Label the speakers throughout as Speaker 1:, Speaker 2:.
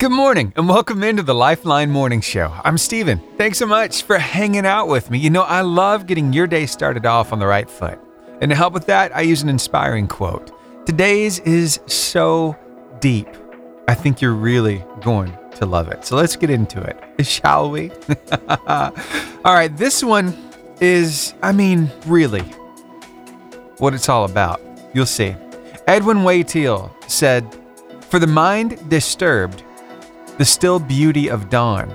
Speaker 1: Good morning and welcome into the Lifeline Morning Show. I'm Steven. Thanks so much for hanging out with me. You know, I love getting your day started off on the right foot. And to help with that, I use an inspiring quote. Today's is so deep. I think you're really going to love it. So let's get into it, shall we? all right, this one is, I mean, really what it's all about. You'll see. Edwin Way Teale said, For the mind disturbed, the still beauty of dawn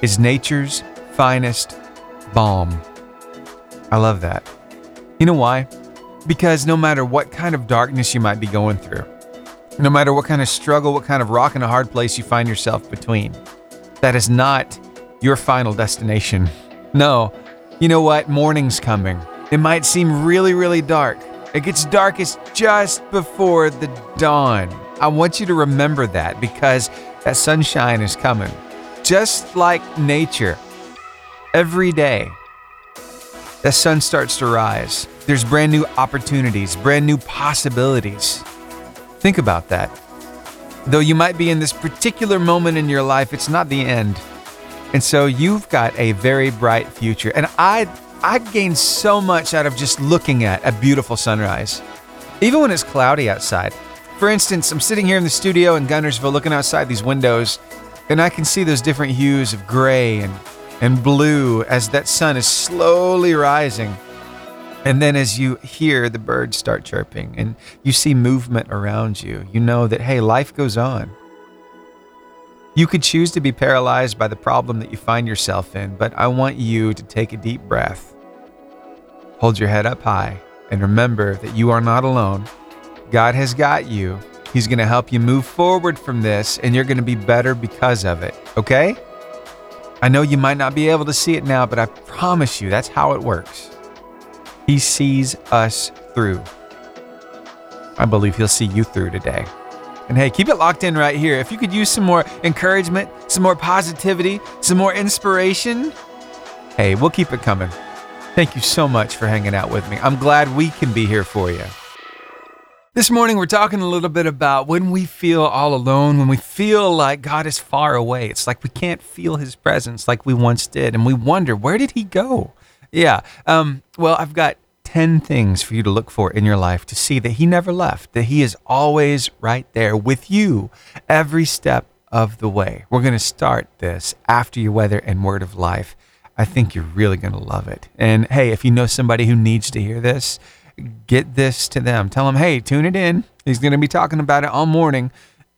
Speaker 1: is nature's finest balm. I love that. You know why? Because no matter what kind of darkness you might be going through, no matter what kind of struggle, what kind of rock and a hard place you find yourself between, that is not your final destination. No. You know what? Morning's coming. It might seem really, really dark. It gets darkest just before the dawn. I want you to remember that because that sunshine is coming. Just like nature, every day, the sun starts to rise. There's brand new opportunities, brand new possibilities. Think about that. Though you might be in this particular moment in your life, it's not the end. And so you've got a very bright future. And I I gain so much out of just looking at a beautiful sunrise. Even when it's cloudy outside. For instance, I'm sitting here in the studio in Guntersville looking outside these windows, and I can see those different hues of gray and, and blue as that sun is slowly rising. And then as you hear the birds start chirping and you see movement around you, you know that, hey, life goes on. You could choose to be paralyzed by the problem that you find yourself in, but I want you to take a deep breath. Hold your head up high and remember that you are not alone God has got you. He's going to help you move forward from this, and you're going to be better because of it. Okay? I know you might not be able to see it now, but I promise you that's how it works. He sees us through. I believe He'll see you through today. And hey, keep it locked in right here. If you could use some more encouragement, some more positivity, some more inspiration, hey, we'll keep it coming. Thank you so much for hanging out with me. I'm glad we can be here for you. This morning, we're talking a little bit about when we feel all alone, when we feel like God is far away. It's like we can't feel his presence like we once did. And we wonder, where did he go? Yeah. Um, well, I've got 10 things for you to look for in your life to see that he never left, that he is always right there with you every step of the way. We're going to start this after your weather and word of life. I think you're really going to love it. And hey, if you know somebody who needs to hear this, get this to them. Tell them, hey, tune it in. He's going to be talking about it all morning.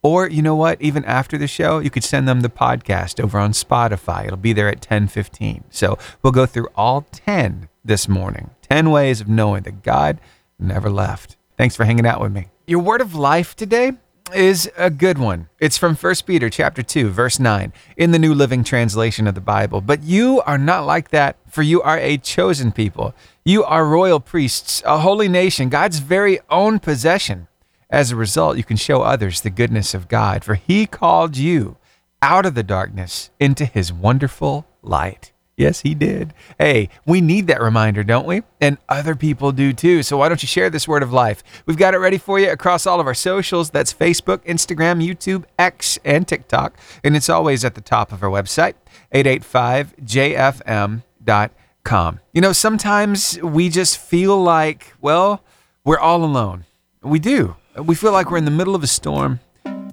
Speaker 1: Or you know what? Even after the show, you could send them the podcast over on Spotify. It'll be there at 10:15. So we'll go through all 10 this morning. 10 ways of knowing that God never left. Thanks for hanging out with me. Your word of life today is a good one. It's from 1 Peter chapter 2 verse 9 in the New Living Translation of the Bible. But you are not like that, for you are a chosen people. You are royal priests, a holy nation, God's very own possession. As a result, you can show others the goodness of God, for he called you out of the darkness into his wonderful light. Yes, he did. Hey, we need that reminder, don't we? And other people do too. So why don't you share this word of life? We've got it ready for you across all of our socials. That's Facebook, Instagram, YouTube, X, and TikTok. And it's always at the top of our website, 885jfm.com. You know, sometimes we just feel like, well, we're all alone. We do. We feel like we're in the middle of a storm.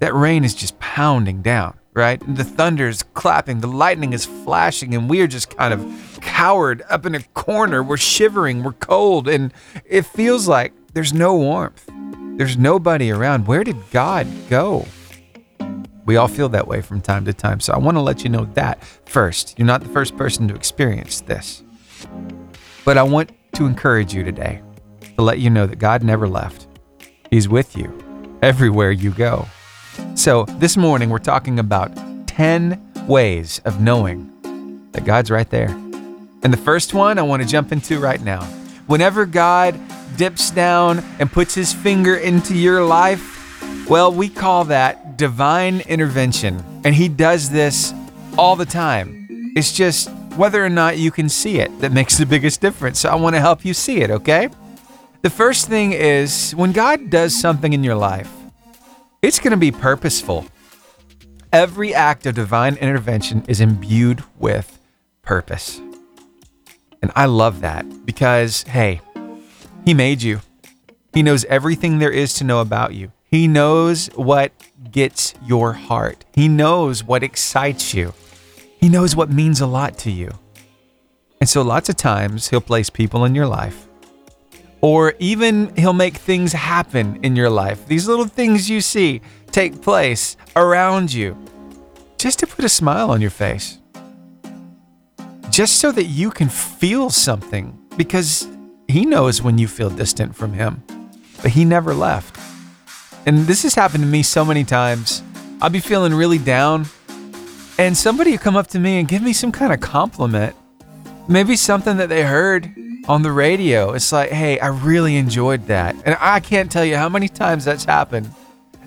Speaker 1: That rain is just pounding down right? The thunder is clapping, the lightning is flashing, and we are just kind of cowered up in a corner. We're shivering, we're cold, and it feels like there's no warmth. There's nobody around. Where did God go? We all feel that way from time to time. So I want to let you know that first. You're not the first person to experience this. But I want to encourage you today to let you know that God never left. He's with you everywhere you go. So, this morning we're talking about 10 ways of knowing that God's right there. And the first one I want to jump into right now. Whenever God dips down and puts his finger into your life, well, we call that divine intervention. And he does this all the time. It's just whether or not you can see it that makes the biggest difference. So I want to help you see it, okay? The first thing is when God does something in your life, it's going to be purposeful. every act of divine intervention is imbued with purpose. And I love that because, hey, He made you. He knows everything there is to know about you. He knows what gets your heart. He knows what excites you. He knows what means a lot to you. And so, lots of times, He'll place people in your life, or even He'll make things happen in your life. These little things you see take place around you just to put a smile on your face. Just so that you can feel something because He knows when you feel distant from Him, but He never left. And this has happened to me so many times. I'll be feeling really down, and somebody will come up to me and give me some kind of compliment. Maybe something that they heard on the radio. It's like, hey, I really enjoyed that. And I can't tell you how many times that's happened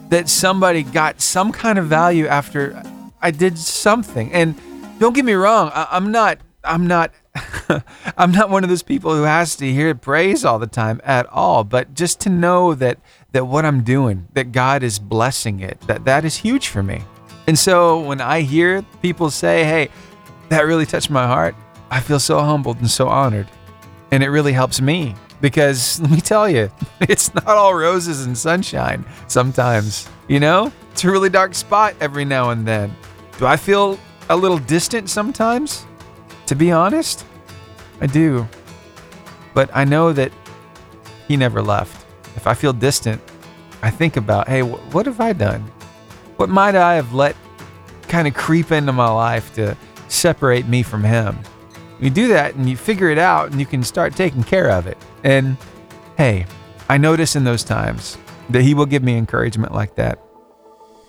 Speaker 1: that somebody got some kind of value after I did something. And don't get me wrong, I, am not, I'm not, I'm not one of those people who has to hear praise all the time at all. But just to know that that what I'm doing, that God is blessing it, that that is huge for me. And so when I hear people say, "Hey, that really touched my heart," I feel so humbled and so honored. And it really helps me because let me tell you, it's not all roses and sunshine sometimes. You know, it's a really dark spot every now and then. Do I feel a little distant sometimes? To be honest, I do. But I know that he never left. If I feel distant, I think about, hey, what have I done? What might I have let kind of creep into my life to separate me from Him? You do that and you figure it out and you can start taking care of it. And hey, I notice in those times that He will give me encouragement like that.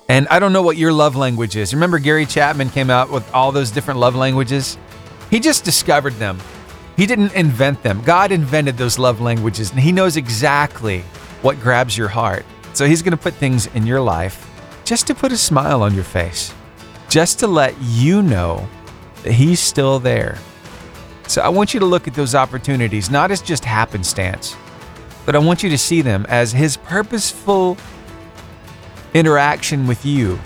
Speaker 1: And I don't know what your love language is. Remember, Gary Chapman came out with all those different love languages? He just discovered them. He didn't invent them. God invented those love languages, and He knows exactly what grabs your heart. So He's going to put things in your life just to put a smile on your face, just to let you know that He's still there. So I want you to look at those opportunities not as just happenstance, but I want you to see them as His purposeful interaction with you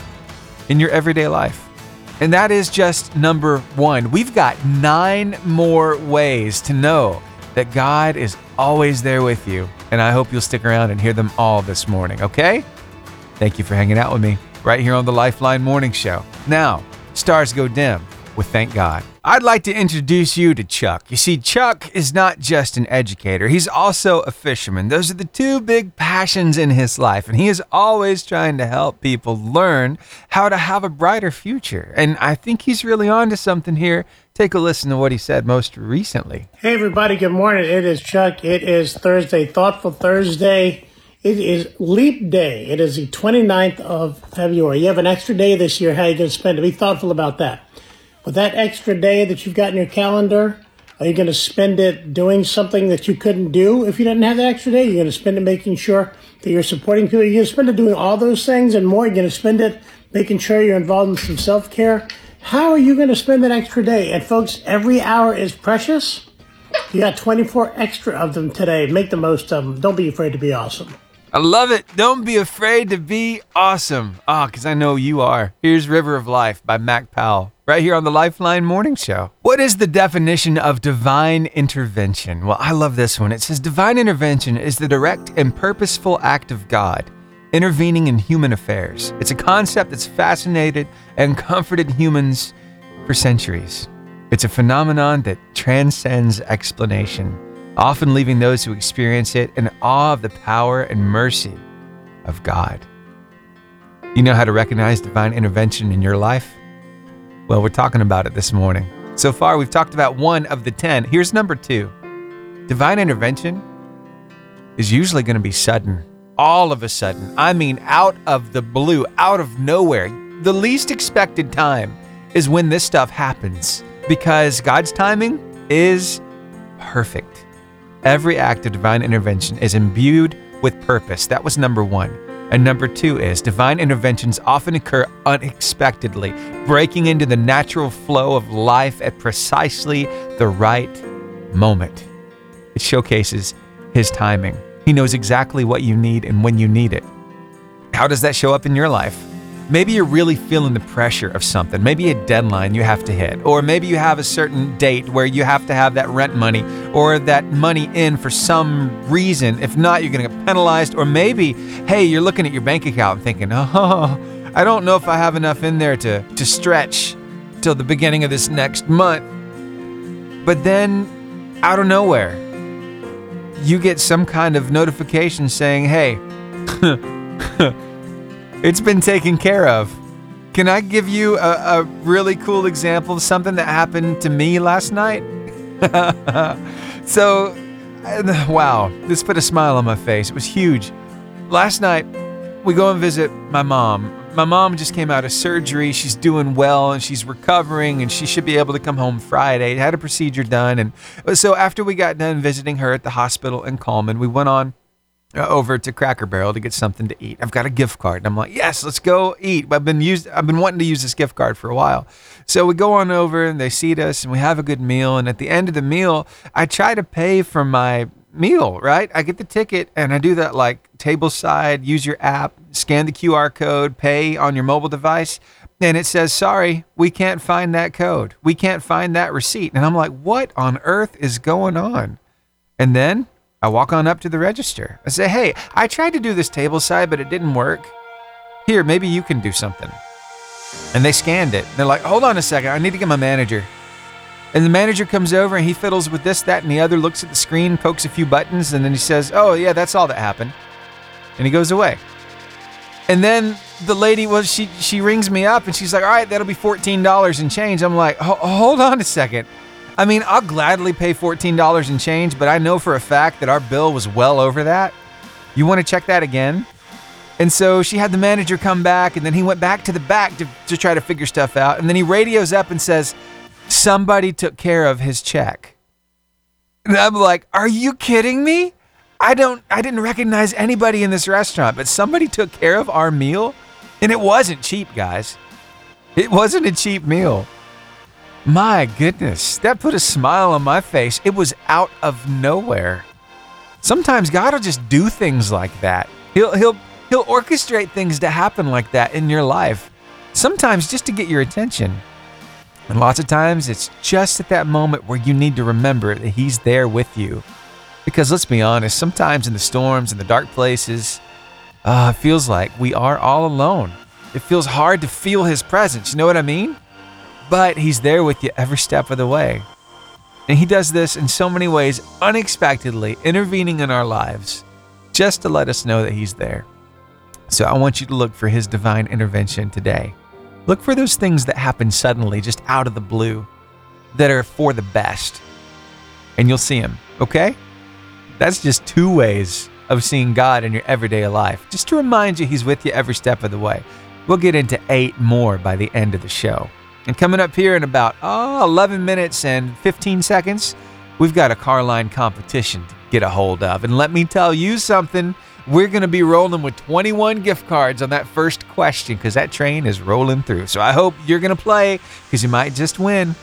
Speaker 1: in your everyday life. And that is just number one. We've got nine more ways to know that God is always there with you. And I hope you'll stick around and hear them all this morning, okay? Thank you for hanging out with me right here on the Lifeline Morning Show. Now, stars go dim with Thank God. I'd like to introduce you to Chuck. You see, Chuck is not just an educator, he's also a fisherman. Those are the two big passions in his life, and he is always trying to help people learn how to have a brighter future. And I think he's really on to something here. Take a listen to what he said most recently.
Speaker 2: Hey, everybody, good morning. It is Chuck. It is Thursday, Thoughtful Thursday. It is Leap Day. It is the 29th of February. You have an extra day this year. How are you going to spend it? Be thoughtful about that. With that extra day that you've got in your calendar, are you going to spend it doing something that you couldn't do if you didn't have that extra day? You're going to spend it making sure that you're supporting people. You're going to spend it doing all those things and more. You're going to spend it making sure you're involved in some self care. How are you going to spend that extra day? And folks, every hour is precious. You got 24 extra of them today. Make the most of them. Don't be afraid to be awesome.
Speaker 1: I love it. Don't be afraid to be awesome. Ah, oh, because I know you are. Here's River of Life by Mac Powell, right here on the Lifeline Morning Show. What is the definition of divine intervention? Well, I love this one. It says divine intervention is the direct and purposeful act of God intervening in human affairs. It's a concept that's fascinated and comforted humans for centuries. It's a phenomenon that transcends explanation often leaving those who experience it in awe of the power and mercy of God. You know how to recognize divine intervention in your life? Well, we're talking about it this morning. So far, we've talked about one of the 10. Here's number two Divine intervention is usually going to be sudden, all of a sudden. I mean, out of the blue, out of nowhere. The least expected time is when this stuff happens because God's timing is perfect. Every act of divine intervention is imbued with purpose. That was number one. And number two is divine interventions often occur unexpectedly, breaking into the natural flow of life at precisely the right moment. It showcases His timing. He knows exactly what you need and when you need it. How does that show up in your life? Maybe you're really feeling the pressure of something, maybe a deadline you have to hit, or maybe you have a certain date where you have to have that rent money or that money in for some reason. If not, you're going to get penalized. Or maybe, hey, you're looking at your bank account and thinking, oh, I don't know if I have enough in there to, to stretch till the beginning of this next month. But then, out of nowhere, you get some kind of notification saying, hey, it's been taken care of. Can I give you a, a, really cool example of something that happened to me last night? so, wow, this put a smile on my face. It was huge. Last night, we go and visit my mom. My mom just came out of surgery. She's doing well and she's recovering and she should be able to come home Friday. Had a procedure done. And so after we got done visiting her at the hospital in Coleman, we went on Uh, over to Cracker Barrel to get something to eat. I've got a gift card. And I'm like, yes, let's go eat. I've been used I've been wanting to use this gift card for a while. So we go on over and they seat us and we have a good meal. And at the end of the meal, I try to pay for my meal, right? I get the ticket and I do that like table side, use your app, scan the QR code, pay on your mobile device. And it says, sorry, we can't find that code. We can't find that receipt. And I'm like, what on earth is going on? And then I walk on up to the register. I say, hey, I tried to do this table side, but it didn't work. Here, maybe you can do something. And they scanned it. They're like, hold on a second, I need to get my manager. And the manager comes over and he fiddles with this, that, and the other, looks at the screen, pokes a few buttons, and then he says, Oh, yeah, that's all that happened. And he goes away. And then the lady was she she rings me up and she's like, "All right, that'll be fourteen dollars and change." I'm like, "Hold on a second. I mean, I'll gladly pay fourteen dollars and change, but I know for a fact that our bill was well over that. You want to check that again?" And so she had the manager come back, and then he went back to the back to, to try to figure stuff out. And then he radios up and says, somebody took care of his check. And I'm like, are you kidding me? I don't I didn't recognize anybody in this restaurant, but somebody took care of our meal and it wasn't cheap, guys. It wasn't a cheap meal. My goodness, that put a smile on my face. It was out of nowhere. Sometimes God will just do things like that. He'll he'll he'll orchestrate things to happen like that in your life. Sometimes just to get your attention. And lots of times it's just at that moment where you need to remember that He's there with you. Because let's be honest, sometimes in the storms and the dark places, uh, it feels like we are all alone. It feels hard to feel His presence. You know what I mean? But He's there with you every step of the way. And He does this in so many ways, unexpectedly, intervening in our lives, just to let us know that He's there. So I want you to look for His divine intervention today. Look for those things that happen suddenly, just out of the blue, that are for the best. And you'll see Him, okay? That's just two ways of seeing God in your everyday life, just to remind you He's with you every step of the way. We'll get into eight more by the end of the show. And coming up here in about oh, 11 minutes and 15 seconds, we've got a car line competition to get a hold of. And let me tell you something we're going to be rolling with 21 gift cards on that first question because that train is rolling through. So I hope you're going to play because you might just win.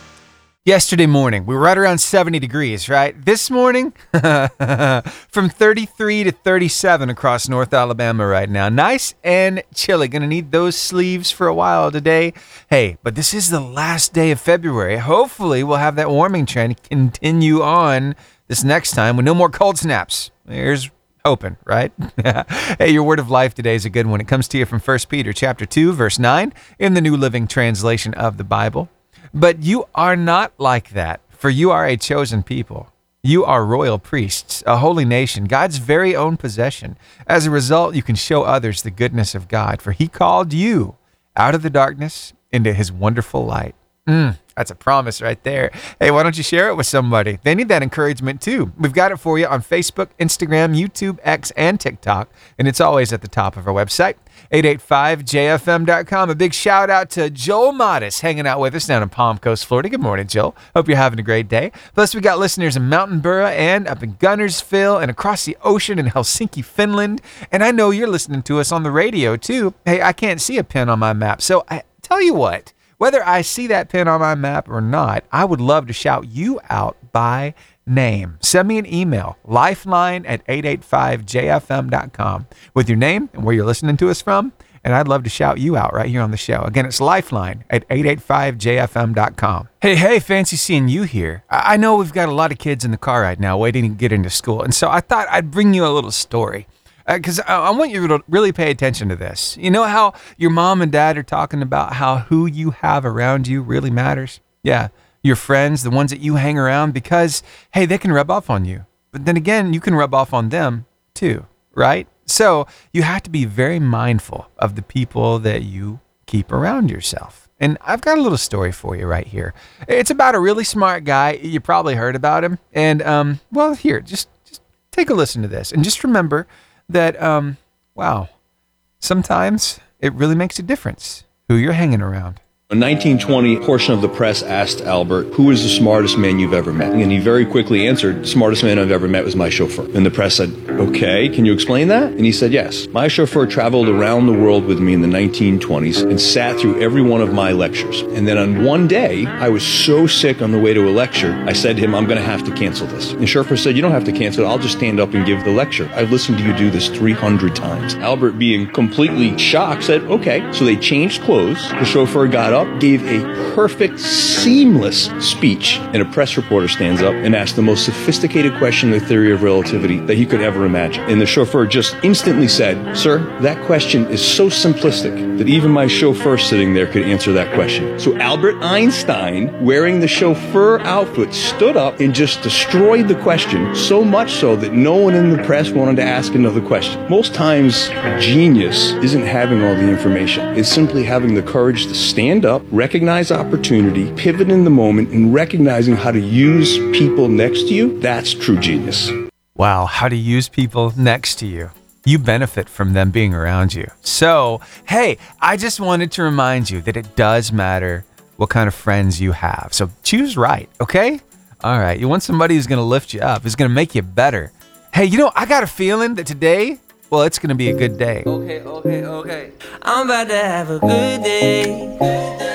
Speaker 1: Yesterday morning, we were right around 70 degrees, right? This morning, from 33 to 37 across North Alabama right now. Nice and chilly. Gonna need those sleeves for a while today. Hey, but this is the last day of February. Hopefully, we'll have that warming trend continue on this next time with no more cold snaps. Here's open, right? hey, your word of life today is a good one. It comes to you from 1 Peter chapter 2, verse 9 in the New Living Translation of the Bible. But you are not like that, for you are a chosen people. You are royal priests, a holy nation, God's very own possession. As a result, you can show others the goodness of God, for he called you out of the darkness into his wonderful light. Mm, that's a promise right there. Hey, why don't you share it with somebody? They need that encouragement too. We've got it for you on Facebook, Instagram, YouTube, X, and TikTok, and it's always at the top of our website, 885jfm.com. A big shout out to Joel Modis hanging out with us down in Palm Coast, Florida. Good morning, Joel. Hope you're having a great day. Plus, we got listeners in Mountainboro and up in Guntersville and across the ocean in Helsinki, Finland. And I know you're listening to us on the radio too. Hey, I can't see a pin on my map, so I tell you what. Whether I see that pin on my map or not, I would love to shout you out by name. Send me an email, lifeline at 885jfm.com, with your name and where you're listening to us from. and I'd love to shout you out right here on the show. Again, it's Lifeline at 885jfm.com. Hey, hey, fancy seeing you here. I I know we've got a lot of kids in the car right now waiting to get into school, and so I thought I'd bring you a little story. Uh, because I, I want you to really pay attention to this. You know how your mom and dad are talking about how who you have around you really matters? Yeah, your friends, the ones that you hang around, because, hey, they can rub off on you. But then again, you can rub off on them too, right? So you have to be very mindful of the people that you keep around yourself. And I've got a little story for you right here. It's about a really smart guy. You probably heard about him. And um, well, here, just just take a listen to this, and just remember that um, wow, sometimes it really makes a difference who you're hanging around.
Speaker 3: A 1920 portion of the press asked Albert, Who is the smartest man you've ever met? And he very quickly answered, Smartest man I've ever met was my chauffeur. And the press said, Okay, can you explain that? And he said, Yes. My chauffeur traveled around the world with me in the 1920s and sat through every one of my lectures. And then on one day, I was so sick on the way to a lecture, I said to him, I'm going to have to cancel this. And the chauffeur said, You don't have to cancel it. I'll just stand up and give the lecture. I've listened to you do this 300 times. Albert, being completely shocked, said, Okay. So they changed clothes. The chauffeur got up, gave a perfect, seamless speech, and a press reporter stands up and asks the most sophisticated question in the theory of relativity that he could ever imagine. And the chauffeur just instantly said, Sir, that question is so simplistic that even my chauffeur sitting there could answer that question. So Albert Einstein, wearing the chauffeur outfit, stood up and just destroyed the question, so much so that no one in the press wanted to ask another question. Most times, genius isn't having all the information, it's simply having the courage to stand up, recognize opportunity, pivot in the moment, and recognizing how to use people next to you. That's true genius.
Speaker 1: Wow, how to use people next to you. You benefit from them being around you. So, hey, I just wanted to remind you that it does matter what kind of friends you have. So choose right, okay? All right, you want somebody who's gonna lift you up, who's gonna make you better. Hey, you know, I got a feeling that today, well, it's gonna be a good day.
Speaker 4: Okay, okay, okay. I'm about to have a good day.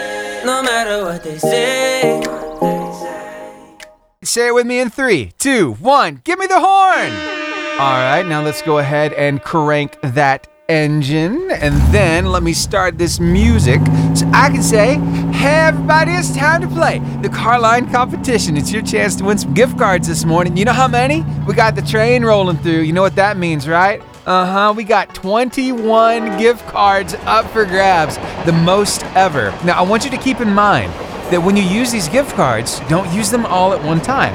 Speaker 4: No matter what they say.
Speaker 1: Say it with me in three, two, one. Give me the horn. All right, now let's go ahead and crank that engine. And then let me start this music so I can say, hey, everybody, it's time to play the car line competition. It's your chance to win some gift cards this morning. You know how many? We got the train rolling through. You know what that means, right? Uh huh. We got 21 gift cards up for grabs, the most ever. Now, I want you to keep in mind that when you use these gift cards, don't use them all at one time.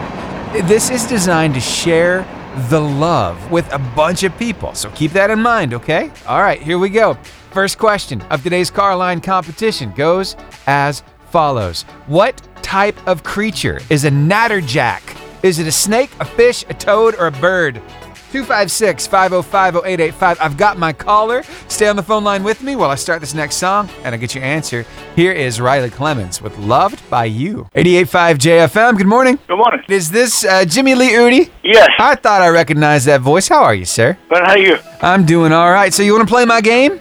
Speaker 1: This is designed to share the love with a bunch of people. So keep that in mind, okay? All right, here we go. First question of today's Carline competition goes as follows What type of creature is a natterjack? Is it a snake, a fish, a toad, or a bird? 256 505 0885. I've got my caller. Stay on the phone line with me while I start this next song and I get your answer. Here is Riley Clemmons with Loved by You. 885 JFM. Good morning.
Speaker 5: Good morning.
Speaker 1: Is this uh, Jimmy Lee Udi?
Speaker 5: Yes.
Speaker 1: I thought I recognized that voice. How are you, sir?
Speaker 5: But how are you?
Speaker 1: I'm doing all right. So, you want to play my game?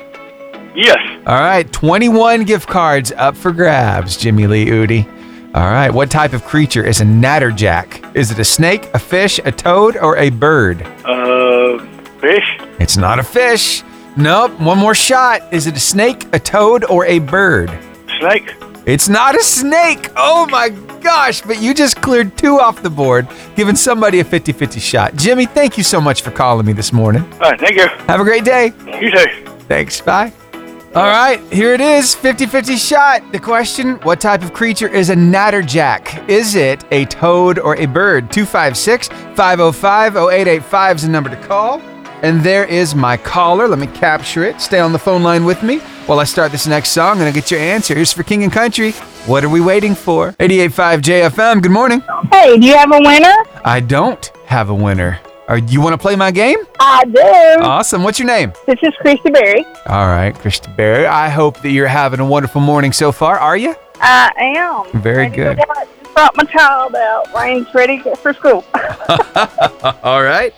Speaker 5: Yes.
Speaker 1: All right. 21 gift cards up for grabs, Jimmy Lee Udi. All right. What type of creature is a natterjack? Is it a snake, a fish, a toad, or a bird?
Speaker 5: Uh, fish.
Speaker 1: It's not a fish. Nope. One more shot. Is it a snake, a toad, or a bird?
Speaker 5: Snake.
Speaker 1: It's not a snake. Oh my gosh, but you just cleared two off the board, giving somebody a 50 50 shot. Jimmy, thank you so much for calling me this morning.
Speaker 5: All right. Thank you.
Speaker 1: Have a great day.
Speaker 5: You too.
Speaker 1: Thanks. Bye. All right, here it is 50 50 shot. The question What type of creature is a natterjack? Is it a toad or a bird? 256 505 0885 is the number to call. And there is my caller. Let me capture it. Stay on the phone line with me while I start this next song and I'll get your answer. Here's for King and Country. What are we waiting for? 885 JFM. Good morning.
Speaker 6: Hey, do you have a winner?
Speaker 1: I don't have a winner. Are, you want to play my game?
Speaker 6: I do.
Speaker 1: Awesome. What's your name?
Speaker 6: this is Christy Berry.
Speaker 1: All right, Krista Berry. I hope that you're having a wonderful morning so far. Are you?
Speaker 6: I am.
Speaker 1: Very
Speaker 6: I
Speaker 1: good.
Speaker 6: brought my child out. Rain's ready for school.
Speaker 1: All right.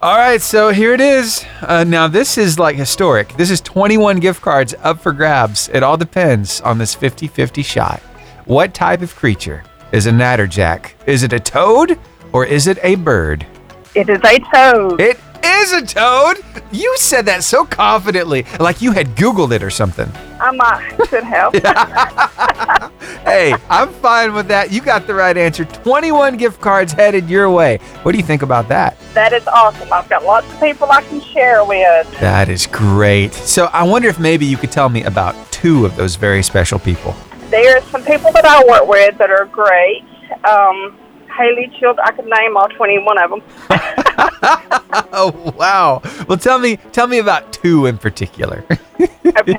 Speaker 1: All right, so here it is. Uh, now, this is like historic. This is 21 gift cards up for grabs. It all depends on this 50 50 shot. What type of creature is a natterjack? Is it a toad or is it a bird?
Speaker 6: It is a toad.
Speaker 1: It is a toad. You said that so confidently, like you had Googled it or something.
Speaker 6: I might could help.
Speaker 1: Hey, I'm fine with that. You got the right answer. 21 gift cards headed your way. What do you think about that?
Speaker 6: that is awesome. I've got lots of people I can share with.
Speaker 1: That is great. So I wonder if maybe you could tell me about two of those very special people.
Speaker 6: There are some people that I work with that are great. Um, Haley Childers, I could name all 21 of them.
Speaker 1: Oh wow. Well, tell me, tell me about two in particular.
Speaker 6: Okay.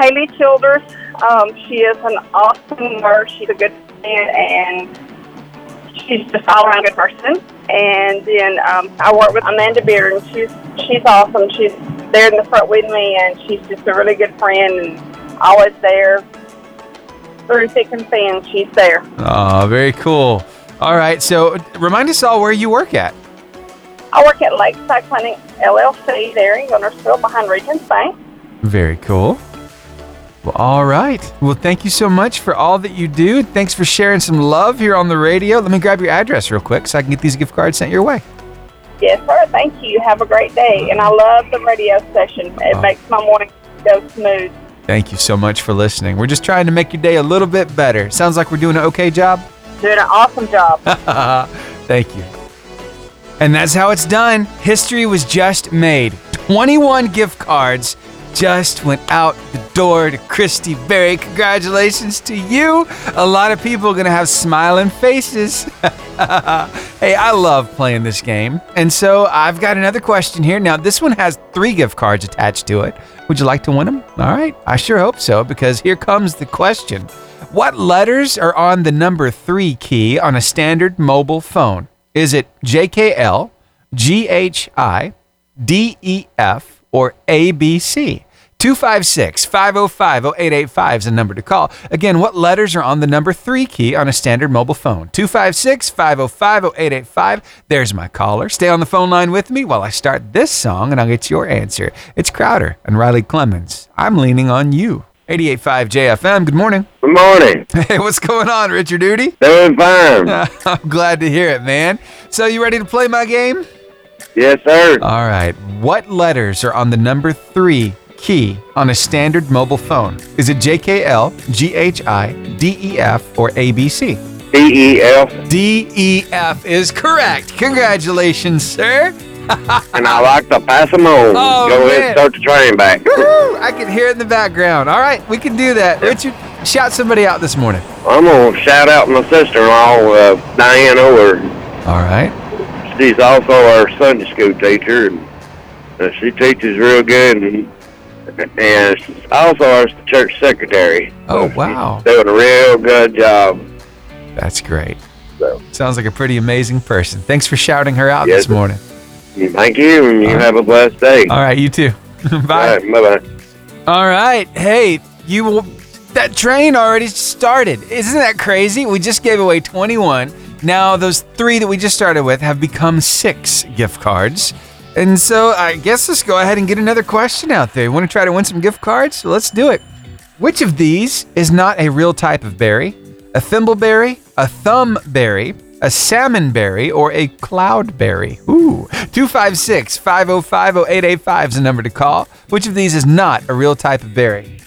Speaker 6: Haley Childers, um, she is an awesome nurse. She's a good friend and she's just all around good person. And then um, I work with Amanda Beard, and she's she's awesome. She's there in the front with me, and she's just a really good friend and always there through thick and thin. She's there.
Speaker 1: oh, very cool. All right. So remind us all where you work at.
Speaker 6: I work at Lakeside Clinic LLC there in Guntersville behind Regions Bank.
Speaker 1: Very cool. Well, all right. Well, thank you so much for all that you do. Thanks for sharing some love here on the radio. Let me grab your address real quick so I can get these gift cards sent your way.
Speaker 6: Yes, sir. Thank you. Have a great day. And I love the radio session. It
Speaker 1: Oh.
Speaker 6: makes my morning go smooth.
Speaker 1: Thank you so much for listening. We're just trying to make your day a little bit better. Sounds like we're doing an okay job.
Speaker 6: Doing an awesome job.
Speaker 1: Thank you. And that's how it's done. History was just made. 21 gift cards just went out the door to Christy Berry. Congratulations to you. A lot of people are going to have smiling faces. hey, I love playing this game. And so I've got another question here. Now, this one has three gift cards attached to it. Would you like to win them? All right. I sure hope so because here comes the question What letters are on the number three key on a standard mobile phone? Is it JKL, GHI, DEF, or ABC? 256 505 0885 is the number to call. Again, what letters are on the number three key on a standard mobile phone? 256 505 0885. There's my caller. Stay on the phone line with me while I start this song and I'll get your answer. It's Crowder and Riley Clemmons. I'm leaning on you. 885 JFM, good morning.
Speaker 7: Good morning.
Speaker 1: Hey, what's going on, Richard Duty?
Speaker 7: Doing fine.
Speaker 1: I'm glad to hear it, man. So, you ready to play my game?
Speaker 7: yes, sir.
Speaker 1: All right. What letters are on the number three key on a standard mobile phone? Is it JKL, GHI, DEF, or ABC?
Speaker 7: DEF.
Speaker 1: DEF is correct. Congratulations, sir.
Speaker 7: and I like to pass them on.
Speaker 1: Oh,
Speaker 7: Go ahead and start the train back.
Speaker 1: Woo, I can hear it in the background. All right, we can do that. Richard, shout somebody out this morning.
Speaker 7: I'm going to shout out my sister-in-law, uh, Diane.
Speaker 1: All right.
Speaker 7: She's also our Sunday school teacher, and uh, she teaches real good, and, and she's also our church secretary.
Speaker 1: Oh,
Speaker 7: So
Speaker 1: wow.
Speaker 7: Doing a real good job.
Speaker 1: That's great.
Speaker 7: So,
Speaker 1: Sounds like a pretty amazing person. Thanks for shouting her out
Speaker 7: Yes,
Speaker 1: this morning.
Speaker 7: Thank you, and you
Speaker 1: right.
Speaker 7: have a blessed day.
Speaker 1: All right, you too. Bye.
Speaker 7: Right, bye-bye.
Speaker 1: All right. Hey, you will. that train already started. Isn't that crazy? We just gave away 21. Now those 3 that we just started with have become 6 gift cards. And so I guess let's go ahead and get another question out there. You want to try to win some gift cards? Let's do it. Which of these is not a real type of berry? A thimbleberry, a thumbberry, a salmonberry, or a cloudberry? Ooh. 256 505 0885 is the number to call. Which of these is not a real type of berry?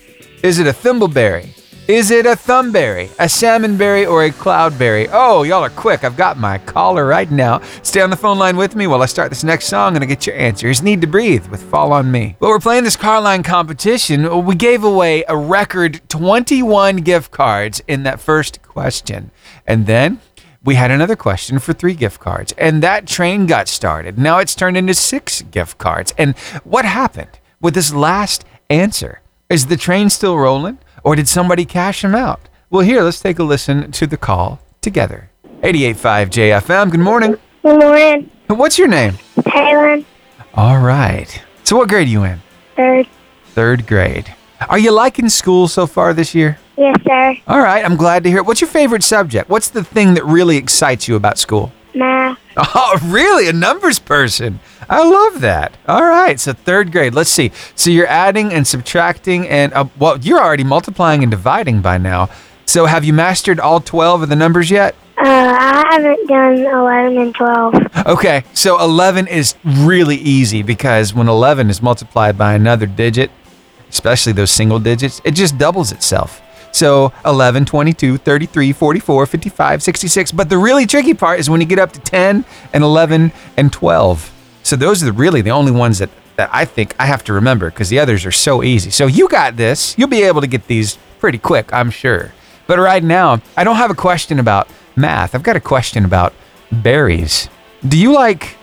Speaker 1: Is it a thimbleberry? Is it a thumbberry, a salmonberry, or a cloudberry? Oh, y'all are quick. I've got my caller right now. Stay on the phone line with me while I start this next song and I get your answers. Need to breathe with Fall on Me. Well, we're playing this car line competition. We gave away a record 21 gift cards in that first question. And then we had another question for three gift cards, and that train got started. Now it's turned into six gift cards. And what happened with this last answer? Is the train still rolling, or did somebody cash them out? Well, here, let's take a listen to the call together. 88.5 JFM, good morning.
Speaker 8: Good morning,
Speaker 1: What's your name?
Speaker 8: Helen.
Speaker 1: All right. So, what grade are you in?
Speaker 8: Third.
Speaker 1: Third grade. Are you liking school so far this year?
Speaker 8: Yes, sir.
Speaker 1: All right, I'm glad to hear it. What's your favorite subject? What's the thing that really excites you about school?
Speaker 8: Math.
Speaker 1: Oh, really? A numbers person. I love that. All right. So, third grade. Let's see. So, you're adding and subtracting, and uh, well, you're already multiplying and dividing by now. So, have you mastered all 12 of the numbers yet?
Speaker 8: Uh, I I haven't done 11 and 12.
Speaker 1: Okay, so 11 is really easy because when 11 is multiplied by another digit, especially those single digits, it just doubles itself. So 11, 22, 33, 44, 55, 66. But the really tricky part is when you get up to 10 and 11 and 12. So those are the, really the only ones that, that I think I have to remember because the others are so easy. So you got this. You'll be able to get these pretty quick, I'm sure. But right now, I don't have a question about math. I've got a question about berries. Do you like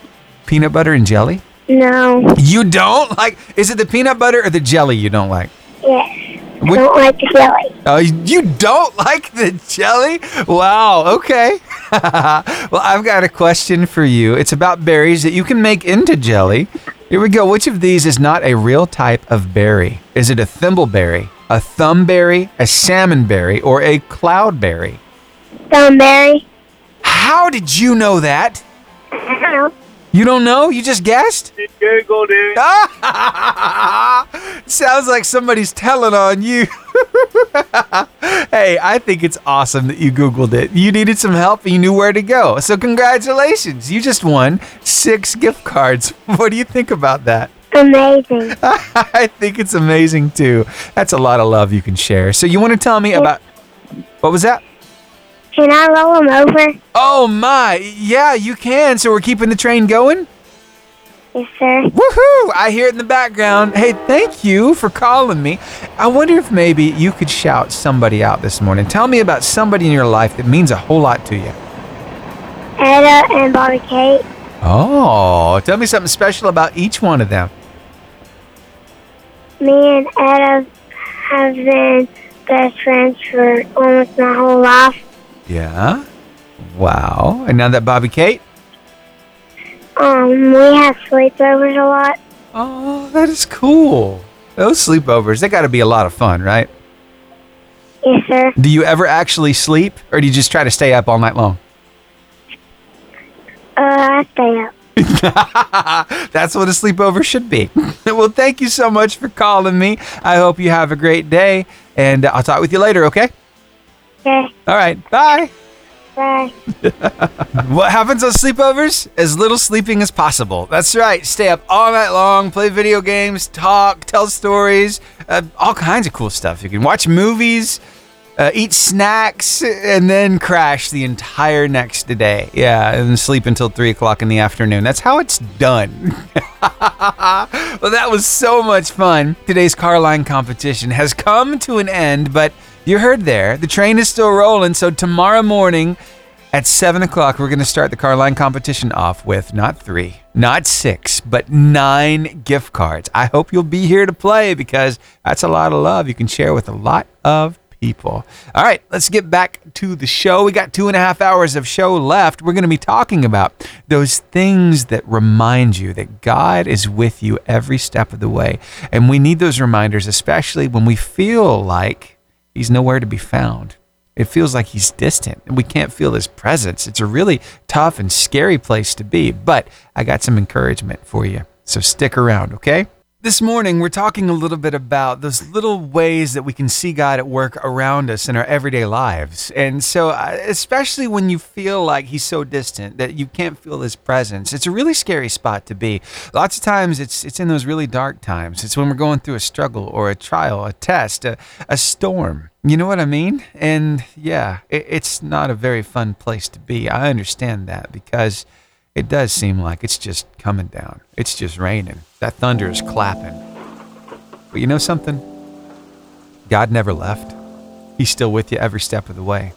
Speaker 1: peanut butter and jelly?
Speaker 8: No.
Speaker 1: You don't like? Is it the peanut butter or the jelly you don't like?
Speaker 8: Yes. I
Speaker 1: What-
Speaker 8: don't like the jelly.
Speaker 1: Oh, you don't like the jelly? Wow. Okay. well, I've got a question for you. It's about berries that you can make into jelly. Here we go. Which of these is not a real type of berry? Is it a thimbleberry, a thumbberry, a salmonberry, or a cloudberry?
Speaker 8: Thornberry.
Speaker 1: How did you know that?
Speaker 8: I don't know.
Speaker 1: You don't know? You just guessed?
Speaker 5: Google it.
Speaker 1: Sounds like somebody's telling on you. hey, I think it's awesome that you Googled it. You needed some help and you knew where to go. So, congratulations. You just won six gift cards. What do you think about that?
Speaker 8: Amazing.
Speaker 1: I think it's amazing too. That's a lot of love you can share. So, you want to tell me about what was that?
Speaker 8: Can I roll them over?
Speaker 1: Oh my, yeah, you can. So, we're keeping the train going?
Speaker 8: Yes, sir.
Speaker 1: Woohoo! I hear it in the background. Hey, thank you for calling me. I wonder if maybe you could shout somebody out this morning. Tell me about somebody in your life that means a whole lot to you.
Speaker 8: Etta and Bobby Kate.
Speaker 1: Oh, tell me something special about each one of them.
Speaker 8: Me and Etta have been best friends for almost my whole life.
Speaker 1: Yeah. Wow. And now that Bobby Kate?
Speaker 8: Um, we have sleepovers a lot.
Speaker 1: Oh, that is cool. Those sleepovers, they got to be a lot of fun, right?
Speaker 8: Yes, sir.
Speaker 1: Do you ever actually sleep or do you just try to stay up all night long?
Speaker 8: Uh, I stay up.
Speaker 1: That's what a sleepover should be. well, thank you so much for calling me. I hope you have a great day, and I'll talk with you later, okay?
Speaker 8: Okay,
Speaker 1: All right, bye.
Speaker 8: bye.
Speaker 1: What happens on sleepovers? As little sleeping as possible. That's right. Stay up all night long, play video games, talk, tell stories, uh, all kinds of cool stuff. You can watch movies, uh, eat snacks, and then crash the entire next day. Yeah, and sleep until three o'clock in the afternoon. That's how it's done. well, that was so much fun. Today's car line competition has come to an end, but you heard there, the train is still rolling. So tomorrow morning at 7 o'clock, we're going to start the car line competition off with not three, not six, but nine gift cards. I hope you'll be here to play because that's a lot of love you can share with a lot of people. All right, let's get back to the show. We got two and a half hours of show left. We're going to be talking about those things that remind you that God is with you every step of the way. And we need those reminders, especially when we feel like He's nowhere to be found. It feels like he's distant and we can't feel his presence. It's a really tough and scary place to be, but I got some encouragement for you. So stick around, okay? This morning, we're talking a little bit about those little ways that we can see God at work around us in our everyday lives. And so, especially when you feel like He's so distant that you can't feel His presence, it's a really scary spot to be. Lots of times, it's, it's in those really dark times. It's when we're going through a struggle or a trial, a test, a, a storm. You know what I mean? And yeah, it, it's not a very fun place to be. I understand that because it does seem like it's just coming down. It's just raining. That thunder is clapping. But you know something? God never left. He's still with you every step of the way.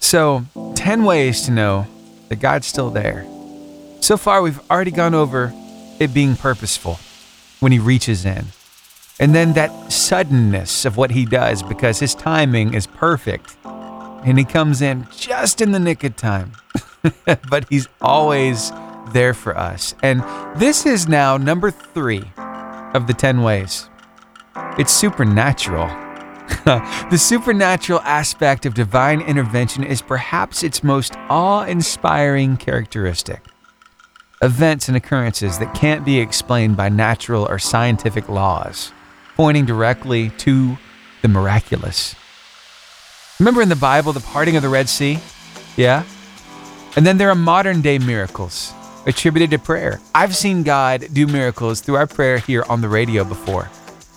Speaker 1: So, 10 ways to know that God's still there. So far, we've already gone over it being purposeful when He reaches in. And then that suddenness of what He does because His timing is perfect. And He comes in just in the nick of time. but He's always there for us. And this is now number three of the 10 ways. It's supernatural. the supernatural aspect of divine intervention is perhaps its most awe inspiring characteristic. Events and occurrences that can't be explained by natural or scientific laws, pointing directly to the miraculous. Remember in the Bible, the parting of the Red Sea? Yeah? And then there are modern day miracles attributed to prayer. I've seen God do miracles through our prayer here on the radio before.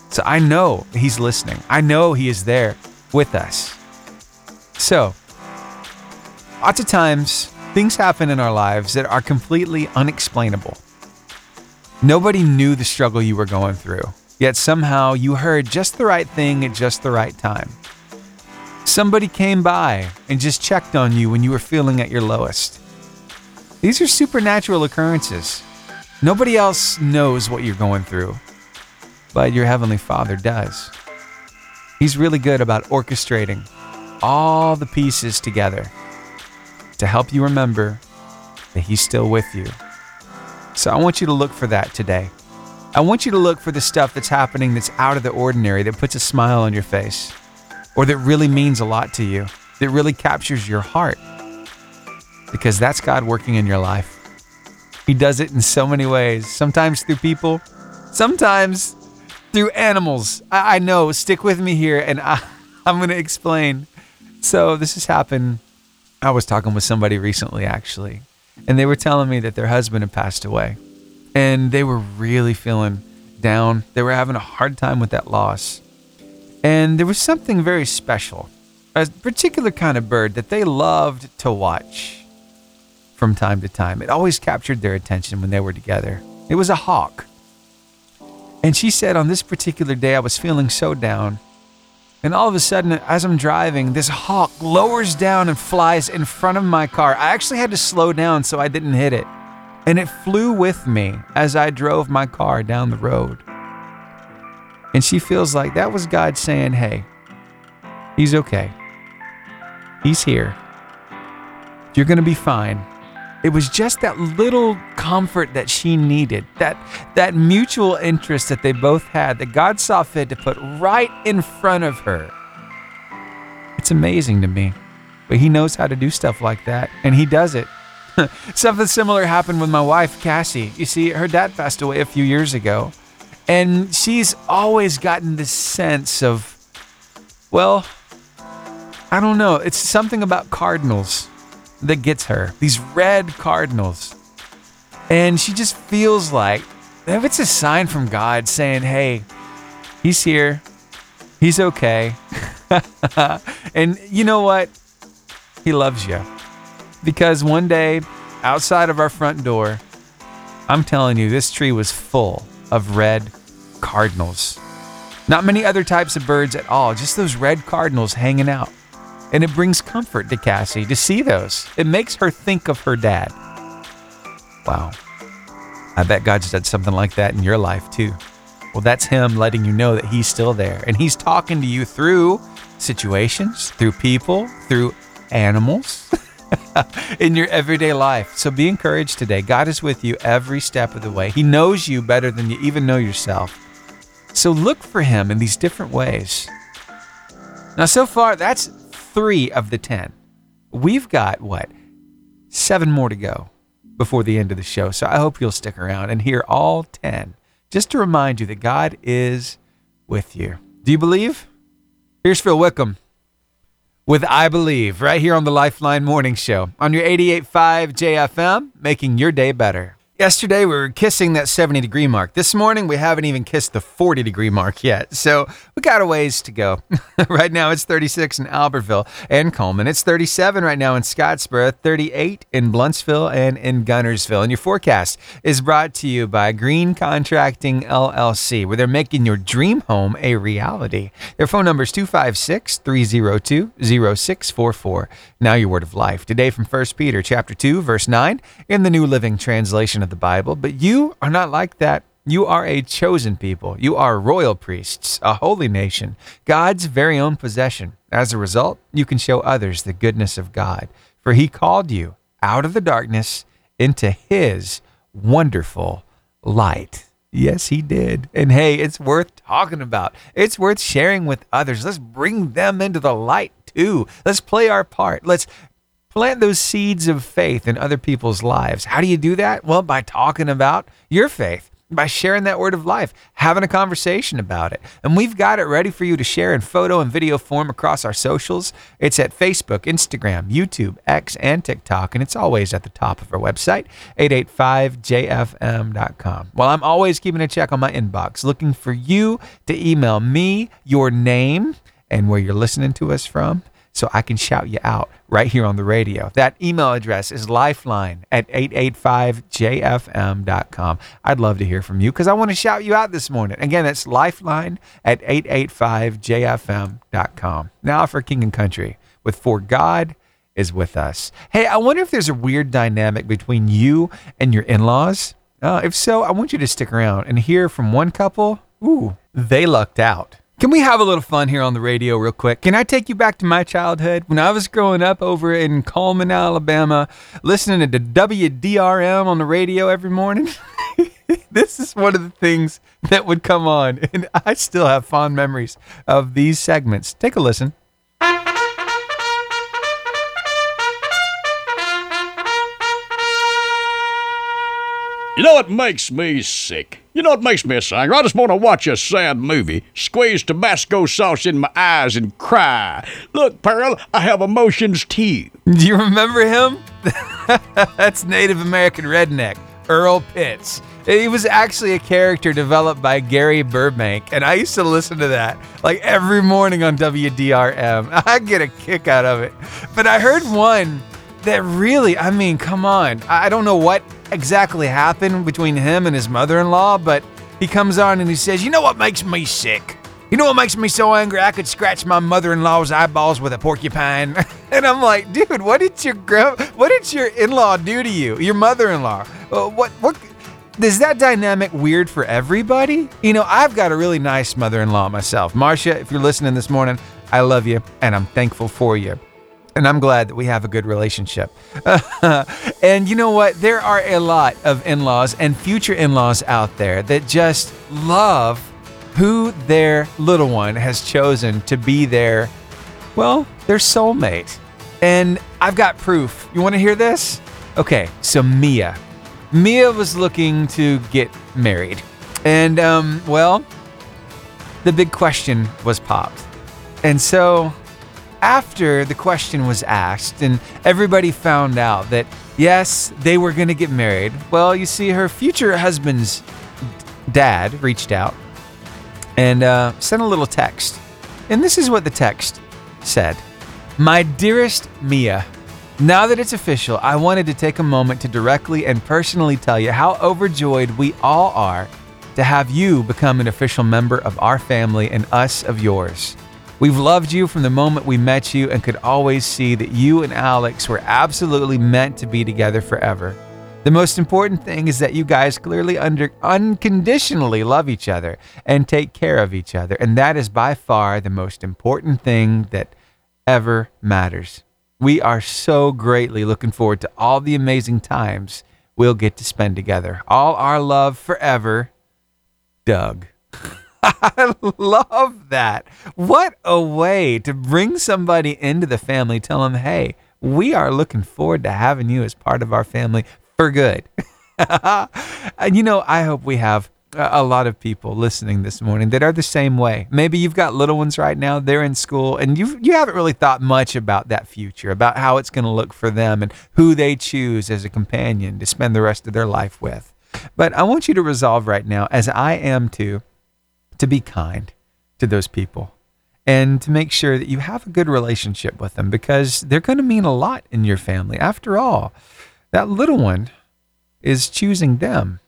Speaker 1: So I know He's listening. I know He is there with us. So, lots of times things happen in our lives that are completely unexplainable. Nobody knew the struggle you were going through, yet somehow you heard just the right thing at just the right time. Somebody came by and just checked on you when you were feeling at your lowest. These are supernatural occurrences. Nobody else knows what you're going through, but your Heavenly Father does. He's really good about orchestrating all the pieces together to help you remember that He's still with you. So I want you to look for that today. I want you to look for the stuff that's happening that's out of the ordinary, that puts a smile on your face, or that really means a lot to you, that really captures your heart. Because that's God working in your life. He does it in so many ways, sometimes through people, sometimes through animals. I, I know, stick with me here, and I, I'm going to explain. So, this has happened. I was talking with somebody recently, actually, and they were telling me that their husband had passed away. And they were really feeling down. They were having a hard time with that loss. And there was something very special, a particular kind of bird that they loved to watch from time to time. It always captured their attention when they were together. It was a hawk. And she said, on this particular day, I was feeling so down. And all of a sudden, as I'm driving, this hawk lowers down and flies in front of my car. I actually had to slow down so I didn't hit it. And it flew with me as I drove my car down the road. And she feels like that was God saying, hey, he's okay. He's here. You're going to be fine. It was just that little comfort that she needed, that that mutual interest that they both had, that God saw fit to put right in front of her. It's amazing to me. But he knows how to do stuff like that, and he does it. Something similar happened with my wife, Cassie. You see, her dad passed away a few years ago, and she's always gotten this sense of, well, I don't know, it's something about cardinals that gets her. These red cardinals. And she just feels like if it's a sign from God saying, hey, he's here, he's okay. and you know what? He loves you. Because one day, outside of our front door, I'm telling you, this tree was full of red cardinals. Not many other types of birds at all, just those red cardinals hanging out. And it brings comfort to Cassie to see those. It makes her think of her dad. Wow. I bet God's done something like that in your life too. Well, that's Him letting you know that He's still there. And He's talking to you through situations, through people, through animals in your everyday life. So be encouraged today. God is with you every step of the way. He knows you better than you even know yourself. So look for Him in these different ways. Now, so far, that's three of the 10. We've got what? Seven more to go before the end of the show. So I hope you'll stick around and hear all 10 just to remind you that God is with you. Do you believe? Here's Phil Wickham with I Believe right here on the Lifeline Morning Show on your 88.5 JFM, making your day better. Yesterday, we were kissing that 70 degree mark. This morning, we haven't even kissed the 40 degree mark yet. So we got a ways to go. right now, it's 36 in Albertville and Cullman. It's 37 right now in Scottsboro, 38 in Blountsville and in Guntersville. And your forecast is brought to you by Green Contracting LLC, where they're making your dream home a reality. Their phone number is 256 302 0644. Now, your word of life. Today from 1 Peter chapter 2, verse 9, in the New Living Translation of the Bible, but you are not like that. You are a chosen people. You are royal priests, a holy nation, God's very own possession. As a result, you can show others the goodness of God, for He called you out of the darkness into His wonderful light. Yes, He did. And hey, it's worth talking about. It's worth sharing with others. Let's bring them into the light too. Let's play our part. Let's plant those seeds of faith in other people's lives. How do you do that? Well, by talking about your faith by sharing that word of life, having a conversation about it. And we've got it ready for you to share in photo and video form across our socials. It's at Facebook, Instagram, YouTube, X, and TikTok, and it's always at the top of our website, 885jfm.com. Well, I'm always keeping a check on my inbox, looking for you to email me your name and where you're listening to us from so I can shout you out right here on the radio. That email address is lifeline at 885jfm.com. I'd love to hear from you because I want to shout you out this morning. Again, that's lifeline at 885jfm.com. Now for King and Country with For God is with us. Hey, I wonder if there's a weird dynamic between you and your in laws. Uh, if so, I want you to stick around and hear from one couple. Ooh, they lucked out. Can we have a little fun here on the radio, real quick? Can I take you back to my childhood when I was growing up over in Cullman, Alabama, listening to WDRM on the radio every morning? this is one of the things that would come on, and I still have fond memories of these segments. Take a listen.
Speaker 9: You know what makes me sick? You know what makes me sick? I just want to watch a sad movie, squeeze Tabasco sauce in my eyes, and cry. Look, Pearl, I have emotions too.
Speaker 1: Do you remember him? That's Native American redneck, Earl Pitts. He was actually a character developed by Gary Burbank, and I used to listen to that like every morning on WDRM. I get a kick out of it. But I heard one that really, I mean, come on. I don't know what exactly happened between him and his mother in law, but he comes on and he says, You know what makes me sick? You know what makes me so angry? I could scratch my mother-in-law's eyeballs with a porcupine. and I'm like, dude, what did your what did your in-law do to you? Your mother-in-law? Uh, what what is that dynamic weird for everybody? You know, I've got a really nice mother-in-law myself. Marcia, if you're listening this morning, I love you and I'm thankful for you and I'm glad that we have a good relationship. and you know what? There are a lot of in laws and future in laws out there that just love who their little one has chosen to be their, well, their soulmate. And I've got proof. You want to hear this? Okay, so Mia. Mia was looking to get married. And, um, well, the big question was popped. And so after the question was asked and everybody found out that yes, they were going to get married, well, you see, her future husband's dad reached out and uh, sent a little text. And this is what the text said My dearest Mia, now that it's official, I wanted to take a moment to directly and personally tell you how overjoyed we all are to have you become an official member of our family and us of yours. We've loved you from the moment we met you and could always see that you and Alex were absolutely meant to be together forever. The most important thing is that you guys clearly under unconditionally love each other and take care of each other, and that is by far the most important thing that ever matters. We are so greatly looking forward to all the amazing times we'll get to spend together. All our love forever, Doug. I love that. What a way to bring somebody into the family, tell them, hey, we are looking forward to having you as part of our family for good. and you know, I hope we have a lot of people listening this morning that are the same way. Maybe you've got little ones right now, they're in school, and you you haven't really thought much about that future, about how it's going to look for them and who they choose as a companion to spend the rest of their life with. But I want you to resolve right now, as I am too, to be kind to those people and to make sure that you have a good relationship with them because they're going to mean a lot in your family. After all, that little one is choosing them.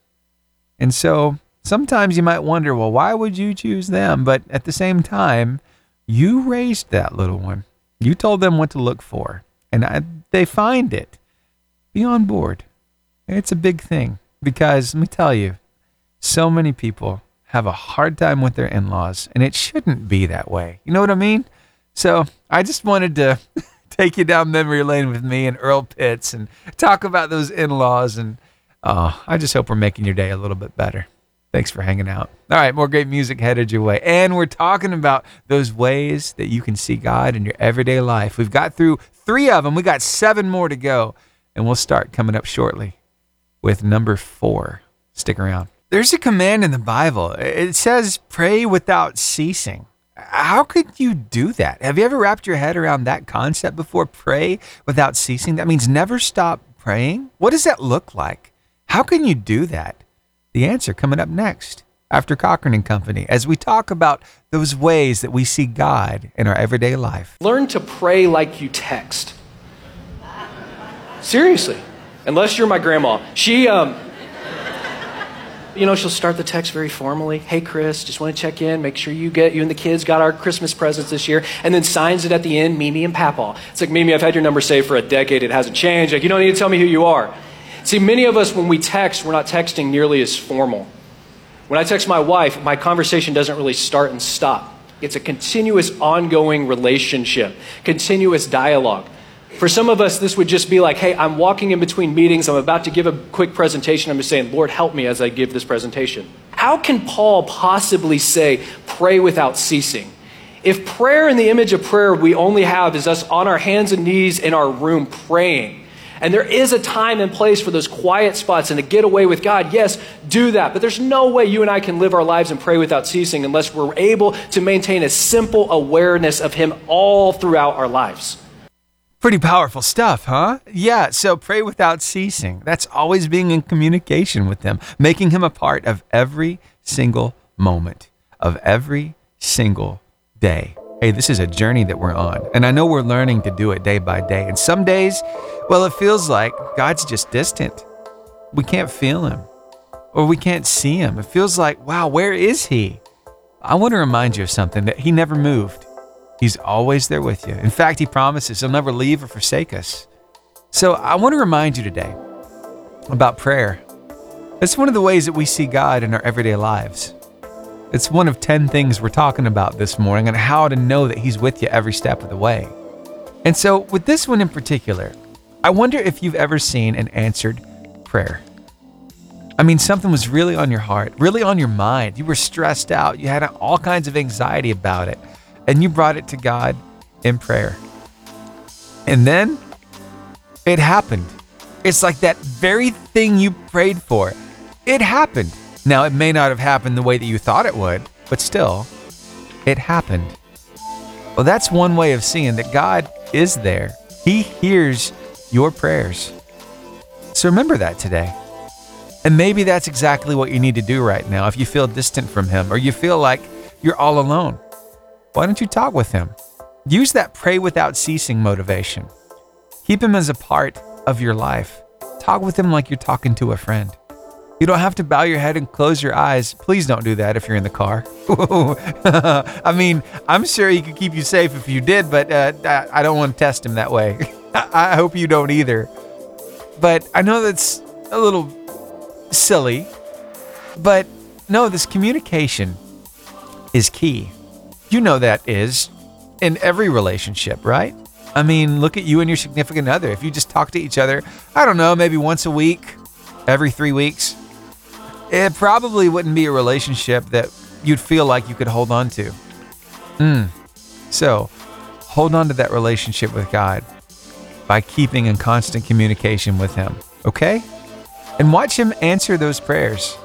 Speaker 1: And so sometimes you might wonder, well, why would you choose them? But at the same time, you raised that little one. You told them what to look for, and I, they find it. Be on board. It's a big thing because let me tell you, so many people have a hard time with their in laws, and it shouldn't be that way. You know what I mean? So I just wanted to take you down memory lane with me and Earl Pitts and talk about those in laws. And oh, I just hope we're making your day a little bit better. Thanks for hanging out. All right, more great music headed your way. And we're talking about those ways that you can see God in your everyday life. We've got through three of them, we got seven more to go. And we'll start coming up shortly with number four. Stick around. There's a command in the Bible. It says, pray without ceasing. How could you do that? Have you ever wrapped your head around that concept before? Pray without ceasing? That means never stop praying? What does that look like? How can you do that? The answer coming up next after Cochran and Company as we talk about those ways that we see God in our everyday life.
Speaker 10: Learn to pray like you text. Seriously. Unless you're my grandma. She, um, you know, she'll start the text very formally. Hey, Chris, just want to check in, make sure you get you and the kids got our Christmas presents this year, and then signs it at the end, Mimi and Papaw. It's like Mimi, I've had your number saved for a decade. It hasn't changed. Like you don't need to tell me who you are. See, many of us when we text, we're not texting nearly as formal. When I text my wife, my conversation doesn't really start and stop. It's a continuous, ongoing relationship, continuous dialogue. For some of us, this would just be like, hey, I'm walking in between meetings. I'm about to give a quick presentation. I'm just saying, Lord, help me as I give this presentation. How can Paul possibly say, pray without ceasing? If prayer in the image of prayer we only have is us on our hands and knees in our room praying, and there is a time and place for those quiet spots and to get away with God, yes, do that. But there's no way you and I can live our lives and pray without ceasing unless we're able to maintain a simple awareness of Him all throughout our lives.
Speaker 1: Pretty powerful stuff, huh? Yeah, so pray without ceasing. That's always being in communication with Him, making Him a part of every single moment, of every single day. Hey, this is a journey that we're on, and I know we're learning to do it day by day. And some days, well, it feels like God's just distant. We can't feel Him, or we can't see Him. It feels like, wow, where is He? I want to remind you of something that He never moved. He's always there with you. In fact, He promises He'll never leave or forsake us. So I want to remind you today about prayer. It's one of the ways that we see God in our everyday lives. It's one of 10 things we're talking about this morning and how to know that He's with you every step of the way. And so, with this one in particular, I wonder if you've ever seen an answered prayer. I mean, something was really on your heart, really on your mind. You were stressed out, you had all kinds of anxiety about it and you brought it to God in prayer. And then it happened. It's like that very thing you prayed for. It happened. Now, it may not have happened the way that you thought it would, but still, it happened. Well, that's one way of seeing that God is there. He hears your prayers. So remember that today. And maybe that's exactly what you need to do right now if you feel distant from Him or you feel like you're all alone. Why don't you talk with him? Use that pray without ceasing motivation. Keep him as a part of your life. Talk with him like you're talking to a friend. You don't have to bow your head and close your eyes. Please don't do that if you're in the car. I mean, I'm sure he could keep you safe if you did, but uh, I don't want to test him that way. I hope you don't either. But I know that's a little silly, but no, this communication is key. You know that is in every relationship, right? I mean, look at you and your significant other. If you just talk to each other, I don't know, maybe once a week, every three weeks, it probably wouldn't be a relationship that you'd feel like you could hold on to. Mm. So, hold on to that relationship with God by keeping in constant communication with Him, okay? And watch Him answer those prayers.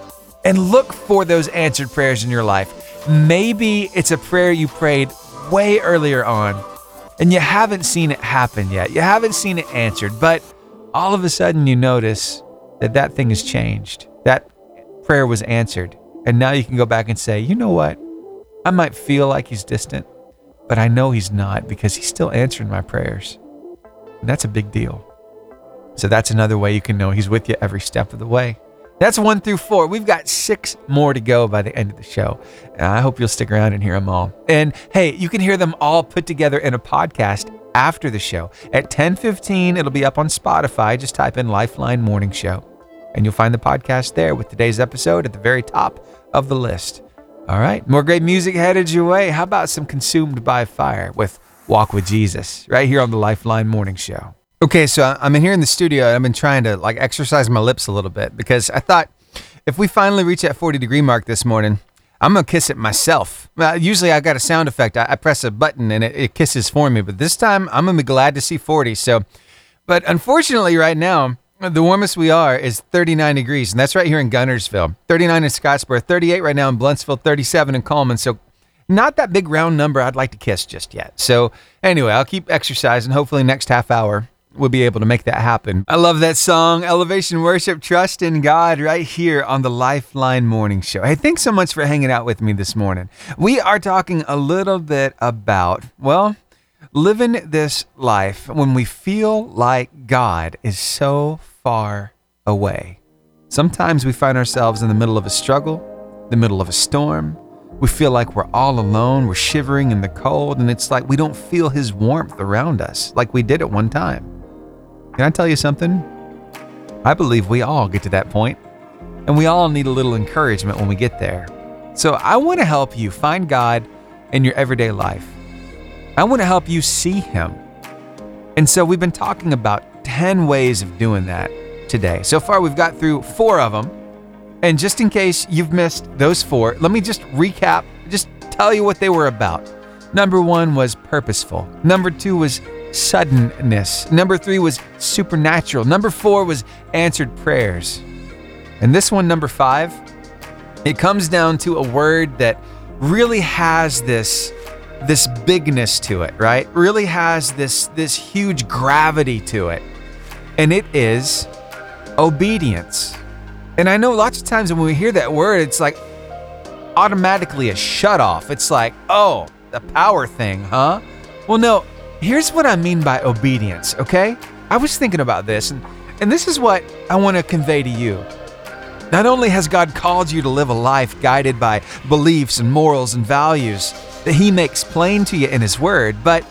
Speaker 1: And look for those answered prayers in your life. Maybe it's a prayer you prayed way earlier on and you haven't seen it happen yet. You haven't seen it answered, but all of a sudden you notice that that thing has changed. That prayer was answered. And now you can go back and say, you know what? I might feel like he's distant, but I know he's not because he's still answering my prayers. And that's a big deal. So that's another way you can know he's with you every step of the way. That's one through four. We've got six more to go by the end of the show. And I hope you'll stick around and hear them all. And hey, you can hear them all put together in a podcast after the show. At 10:15, it'll be up on Spotify. Just type in Lifeline Morning Show. And you'll find the podcast there with today's episode at the very top of the list. All right, more great music headed your way. How about some Consumed by Fire with Walk with Jesus right here on the Lifeline Morning Show? Okay, so I'm in here in the studio. and I've been trying to like exercise my lips a little bit because I thought if we finally reach that 40 degree mark this morning, I'm gonna kiss it myself. Usually I got a sound effect. I, press a button and it, it, kisses for me, but this time I'm gonna be glad to see 40. So, but unfortunately, right now The warmest we are is 39 degrees, and that's right here in Guntersville. 39 in Scottsboro, 38 right now in Blountsville, 37 in Cullman. So, not that big round number I'd like to kiss just yet. So, anyway, I'll keep exercising. Hopefully, next half hour we'll be able to make that happen. I love that song, Elevation Worship, Trust in God, right here on the Lifeline Morning Show. Hey, thanks so much for hanging out with me this morning. We are talking a little bit about, well, living this life when we feel like God is so far away. Sometimes we find ourselves in the middle of a struggle, the middle of a storm. We feel like we're all alone, we're shivering in the cold, and it's like we don't feel His warmth around us like we did at one time. Can I tell you something? I believe we all get to that point, and we all need a little encouragement when we get there. So I want to help you find God in your everyday life. I want to help you see Him. And so we've been talking about 10 ways of doing that today. So far, we've got through four of them. And just in case you've missed those four, let me just recap, just tell you what they were about. Number one was purposeful. Number two was suddenness. Number three was supernatural. Number four was answered prayers. And this one, number five, it comes down to a word that really has this this bigness to it, right? Really has this this huge gravity to it. And it is obedience. And I know lots of times when we hear that word, it's like automatically a shut off. It's like, oh, the power thing, huh? Well, no, here's what I mean by obedience, okay? I was thinking about this, and, and this is what I want to convey to you. Not only has God called you to live a life guided by beliefs and morals and values that He makes plain to you in His Word, but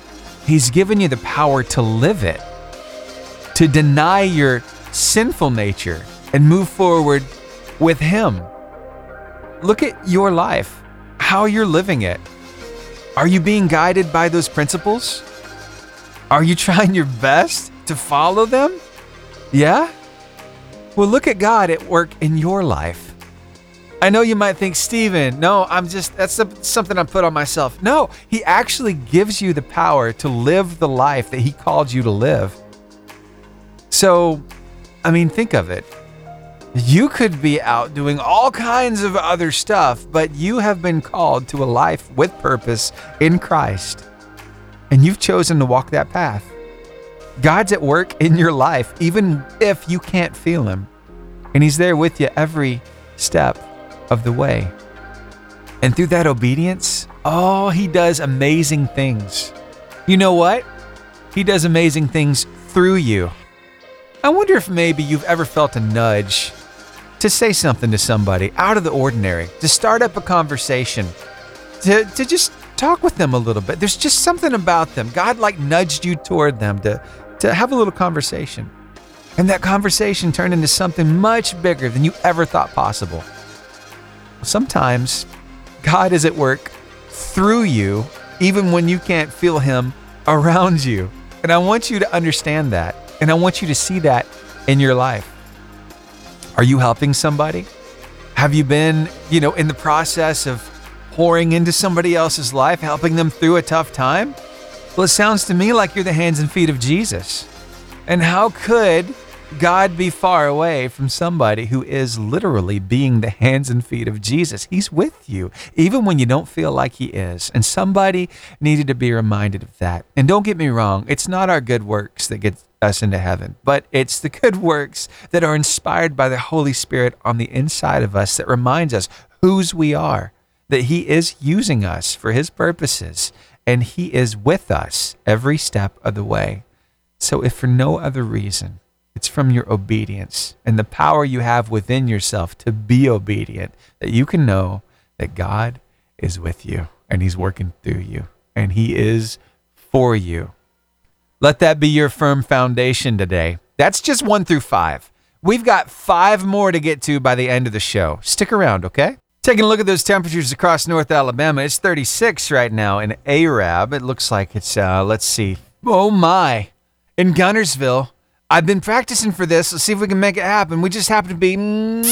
Speaker 1: He's given you the power to live it, to deny your sinful nature and move forward with Him. Look at your life, how you're living it. Are you being guided by those principles? Are you trying your best to follow them? Yeah? Well, look at God at work in your life. I know you might think, Stephen, no, I'm just, that's something I put on myself. No, He actually gives you the power to live the life that He called you to live. So, I mean, think of it. You could be out doing all kinds of other stuff, but you have been called to a life with purpose in Christ. And you've chosen to walk that path. God's at work in your life, even if you can't feel Him. And He's there with you every step of the way. And through that obedience, oh, He does amazing things. You know what? He does amazing things through you. I wonder if maybe you've ever felt a nudge to say something to somebody out of the ordinary, to start up a conversation, to, to just talk with them a little bit. There's just something about them. God like nudged you toward them to, to have a little conversation. And that conversation turned into something much bigger than you ever thought possible. Sometimes God is at work through you, even when you can't feel Him around you. And I want you to understand that. And I want you to see that in your life. Are you helping somebody? Have you been, you know, in the process of pouring into somebody else's life, helping them through a tough time? Well, it sounds to me like you're the hands and feet of Jesus. And how could God be far away from somebody who is literally being the hands and feet of Jesus. He's with you, even when you don't feel like He is. And somebody needed to be reminded of that. And don't get me wrong, it's not our good works that get us into heaven, but it's the good works that are inspired by the Holy Spirit on the inside of us that reminds us whose we are, that He is using us for His purposes, and He is with us every step of the way. So, if for no other reason, it's from your obedience and the power you have within yourself to be obedient that you can know that God is with you and He's working through you and He is for you. Let that be your firm foundation today. That's just one through five. We've got five more to get to by the end of the show. Stick around, okay? Taking a look at those temperatures across North Alabama, it's 36 right now in Arab. It looks like it's, uh, let's see, oh my, in Guntersville, I've been practicing for this. Let's see if we can make it happen. We just happen to be mwah,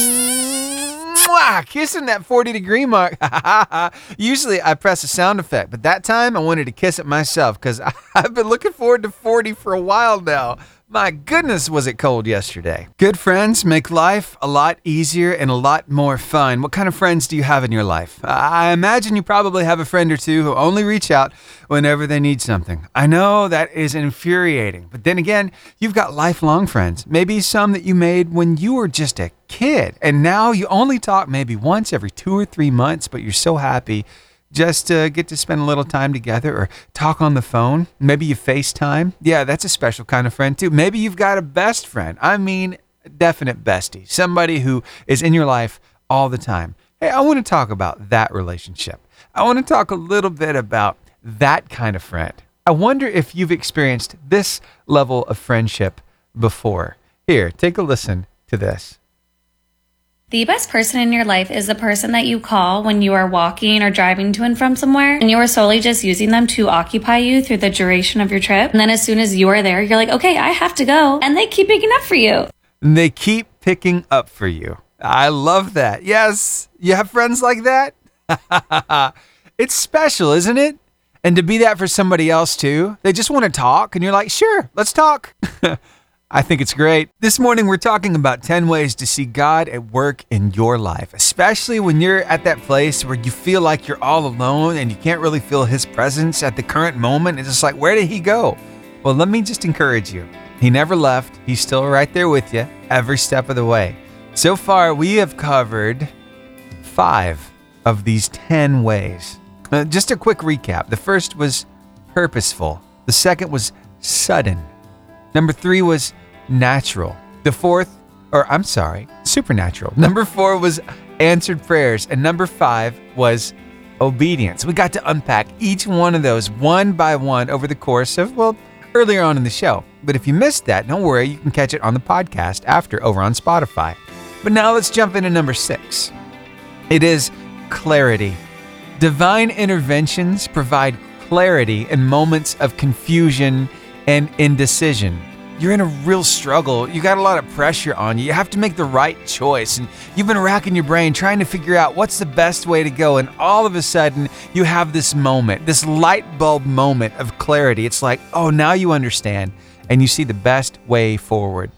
Speaker 1: kissing that 40 degree mark. Usually I press a sound effect, but that time I wanted to kiss it myself because I've been looking forward to 40 for a while now. My goodness, was it cold yesterday. Good friends make life a lot easier and a lot more fun. What kind of friends do you have in your life? I imagine you probably have a friend or two who only reach out whenever they need something. I know that is infuriating, but then again, you've got lifelong friends. Maybe some that you made when you were just a kid, and now you only talk maybe once every two or three months, but you're so happy just to get to spend a little time together or talk on the phone. Maybe you FaceTime. Yeah, that's a special kind of friend too. Maybe you've got a best friend. I mean, definite bestie, somebody who is in your life all the time. Hey, I want to talk about that relationship. I want to talk a little bit about that kind of friend. I wonder if you've experienced this level of friendship before. Here, take a listen to this.
Speaker 11: The best person in your life is the person that you call when you are walking or driving to and from somewhere, and you are solely just using them to occupy you through the duration of your trip. And then as soon as you are there, you're like, okay, I have to go. And they keep picking up for you.
Speaker 1: They keep picking up for you. I love that. Yes, you have friends like that? it's special, isn't it? And to be that for somebody else too. They just want to talk, and you're like, sure, let's talk. I think it's great. This morning, we're talking about 10 ways to see God at work in your life, especially when you're at that place where you feel like you're all alone and you can't really feel His presence at the current moment. It's just like, where did He go? Well, let me just encourage you. He never left, He's still right there with you every step of the way. So far, we have covered five of these 10 ways. Uh, just a quick recap the first was purposeful, the second was sudden. Number three was natural. The fourth, or I'm sorry, supernatural. Number four was answered prayers. And number five was obedience. We got to unpack each one of those one by one over the course of, well, earlier on in the show. But if you missed that, don't worry, you can catch it on the podcast after over on Spotify. But now let's jump into number six. It is clarity. Divine interventions provide clarity in moments of confusion and indecision. You're in a real struggle. You got a lot of pressure on you. You have to make the right choice. And you've been racking your brain trying to figure out what's the best way to go. And all of a sudden, you have this moment, this light bulb moment of clarity. It's like, oh, now you understand and you see the best way forward.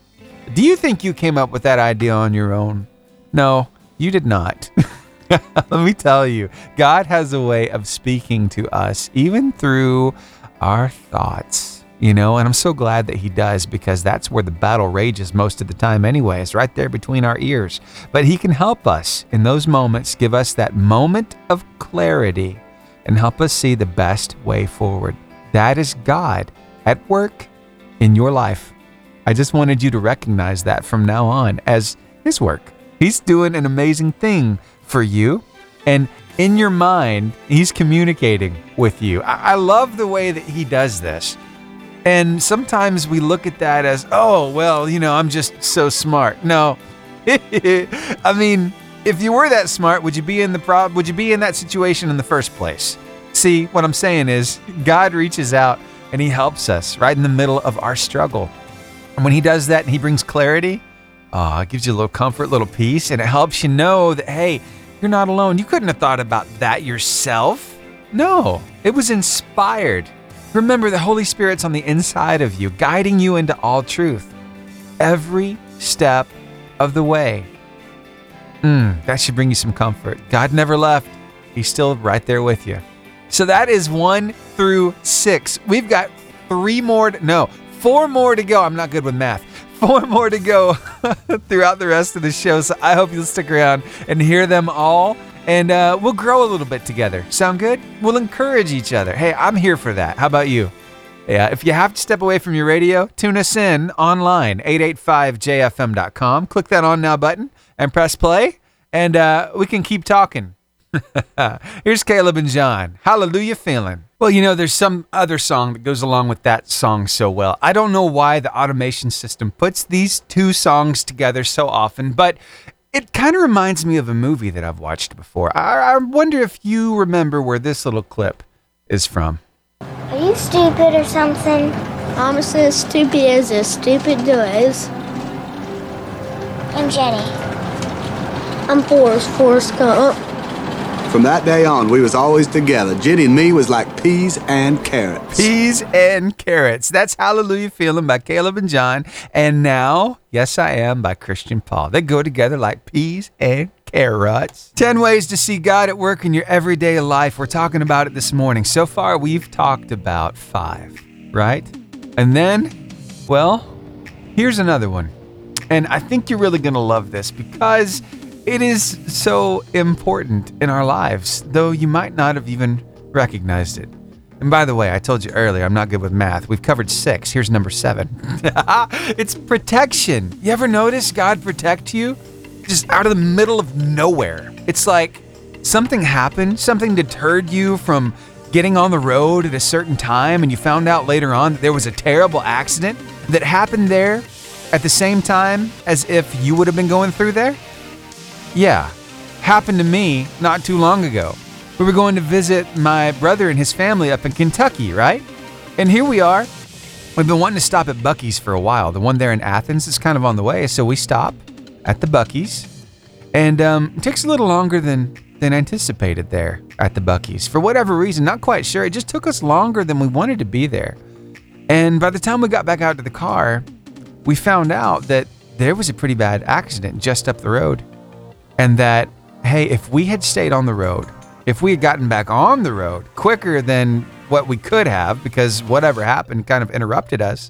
Speaker 1: Do you think you came up with that idea on your own? No, you did not. Let me tell you, God has a way of speaking to us, even through our thoughts you know, and I'm so glad that he does because that's where the battle rages most of the time anyway. It's right there between our ears. But he can help us in those moments, give us that moment of clarity and help us see the best way forward. That is God at work in your life. I just wanted you to recognize that from now on as his work. He's doing an amazing thing for you. And in your mind, he's communicating with you. I, love the way that he does this. And sometimes we look at that as, oh, well, you know, I'm just so smart. No. I mean, if you were that smart, would you be in the prob would you be in that situation in the first place? See, what I'm saying is God reaches out and he helps us right in the middle of our struggle. And when he does that and he brings clarity, oh, it gives you a little comfort, little peace, and it helps you know that hey, you're not alone. You couldn't have thought about that yourself. No, it was inspired Remember, the Holy Spirit's on the inside of you, guiding you into all truth every step of the way. Mm, that should bring you some comfort. God never left, He's still right there with you. So that is one through six. We've got three more, to, no, four more to go. I'm not good with math. Four more to go throughout the rest of the show. So I hope you'll stick around and hear them all and uh, we'll grow a little bit together. Sound good? We'll encourage each other. Hey, I'm here for that. How about you? Yeah, if you have to step away from your radio, tune us in online, 885jfm.com. Click that on now button and press play, and uh, we can keep talking. Here's Caleb and John. Hallelujah feeling. Well, you know, there's some other song that goes along with that song so well. I don't know why the automation system puts these two songs together so often, but it kind of reminds me of a movie that I've watched before. I, I wonder if you remember where this little clip is from.
Speaker 8: Are you stupid or something?
Speaker 12: I'm as stupid as a stupid does.
Speaker 8: I'm Jenny.
Speaker 12: I'm Forrest, Forrest Gump.
Speaker 13: From that day on, we was always together. Jenny and me was like peas and carrots.
Speaker 1: Peas and carrots. That's Hallelujah Feeling by Caleb and John. And now, Yes I Am by Christian Paul. They go together like peas and carrots. 10 ways to see God at work in your everyday life. We're talking about it this morning. So far, we've talked about five, right? And then, well, here's another one. And I think you're really going to love this because it is so important in our lives, though you might not have even recognized it. And by the way, I told you earlier, I'm not good with math. We've covered six. Here's number seven it's protection. You ever notice God protect you? Just out of the middle of nowhere. It's like something happened, something deterred you from getting on the road at a certain time, and you found out later on that there was a terrible accident that happened there at the same time as if you would have been going through there? Yeah, happened to me not too long ago. We were going to visit my brother and his family up in Kentucky, right? And here we are. We've been wanting to stop at Buc-ee's for a while. The one there in Athens is kind of on the way, so we stop at the Buc-ee's. And um, it takes a little longer than, than anticipated there at the Buc-ee's. For whatever reason, not quite sure. It just took us longer than we wanted to be there. And by the time we got back out to the car, we found out that there was a pretty bad accident just up the road. And that, hey, if we had stayed on the road, if we had gotten back on the road quicker than what we could have, because whatever happened kind of interrupted us,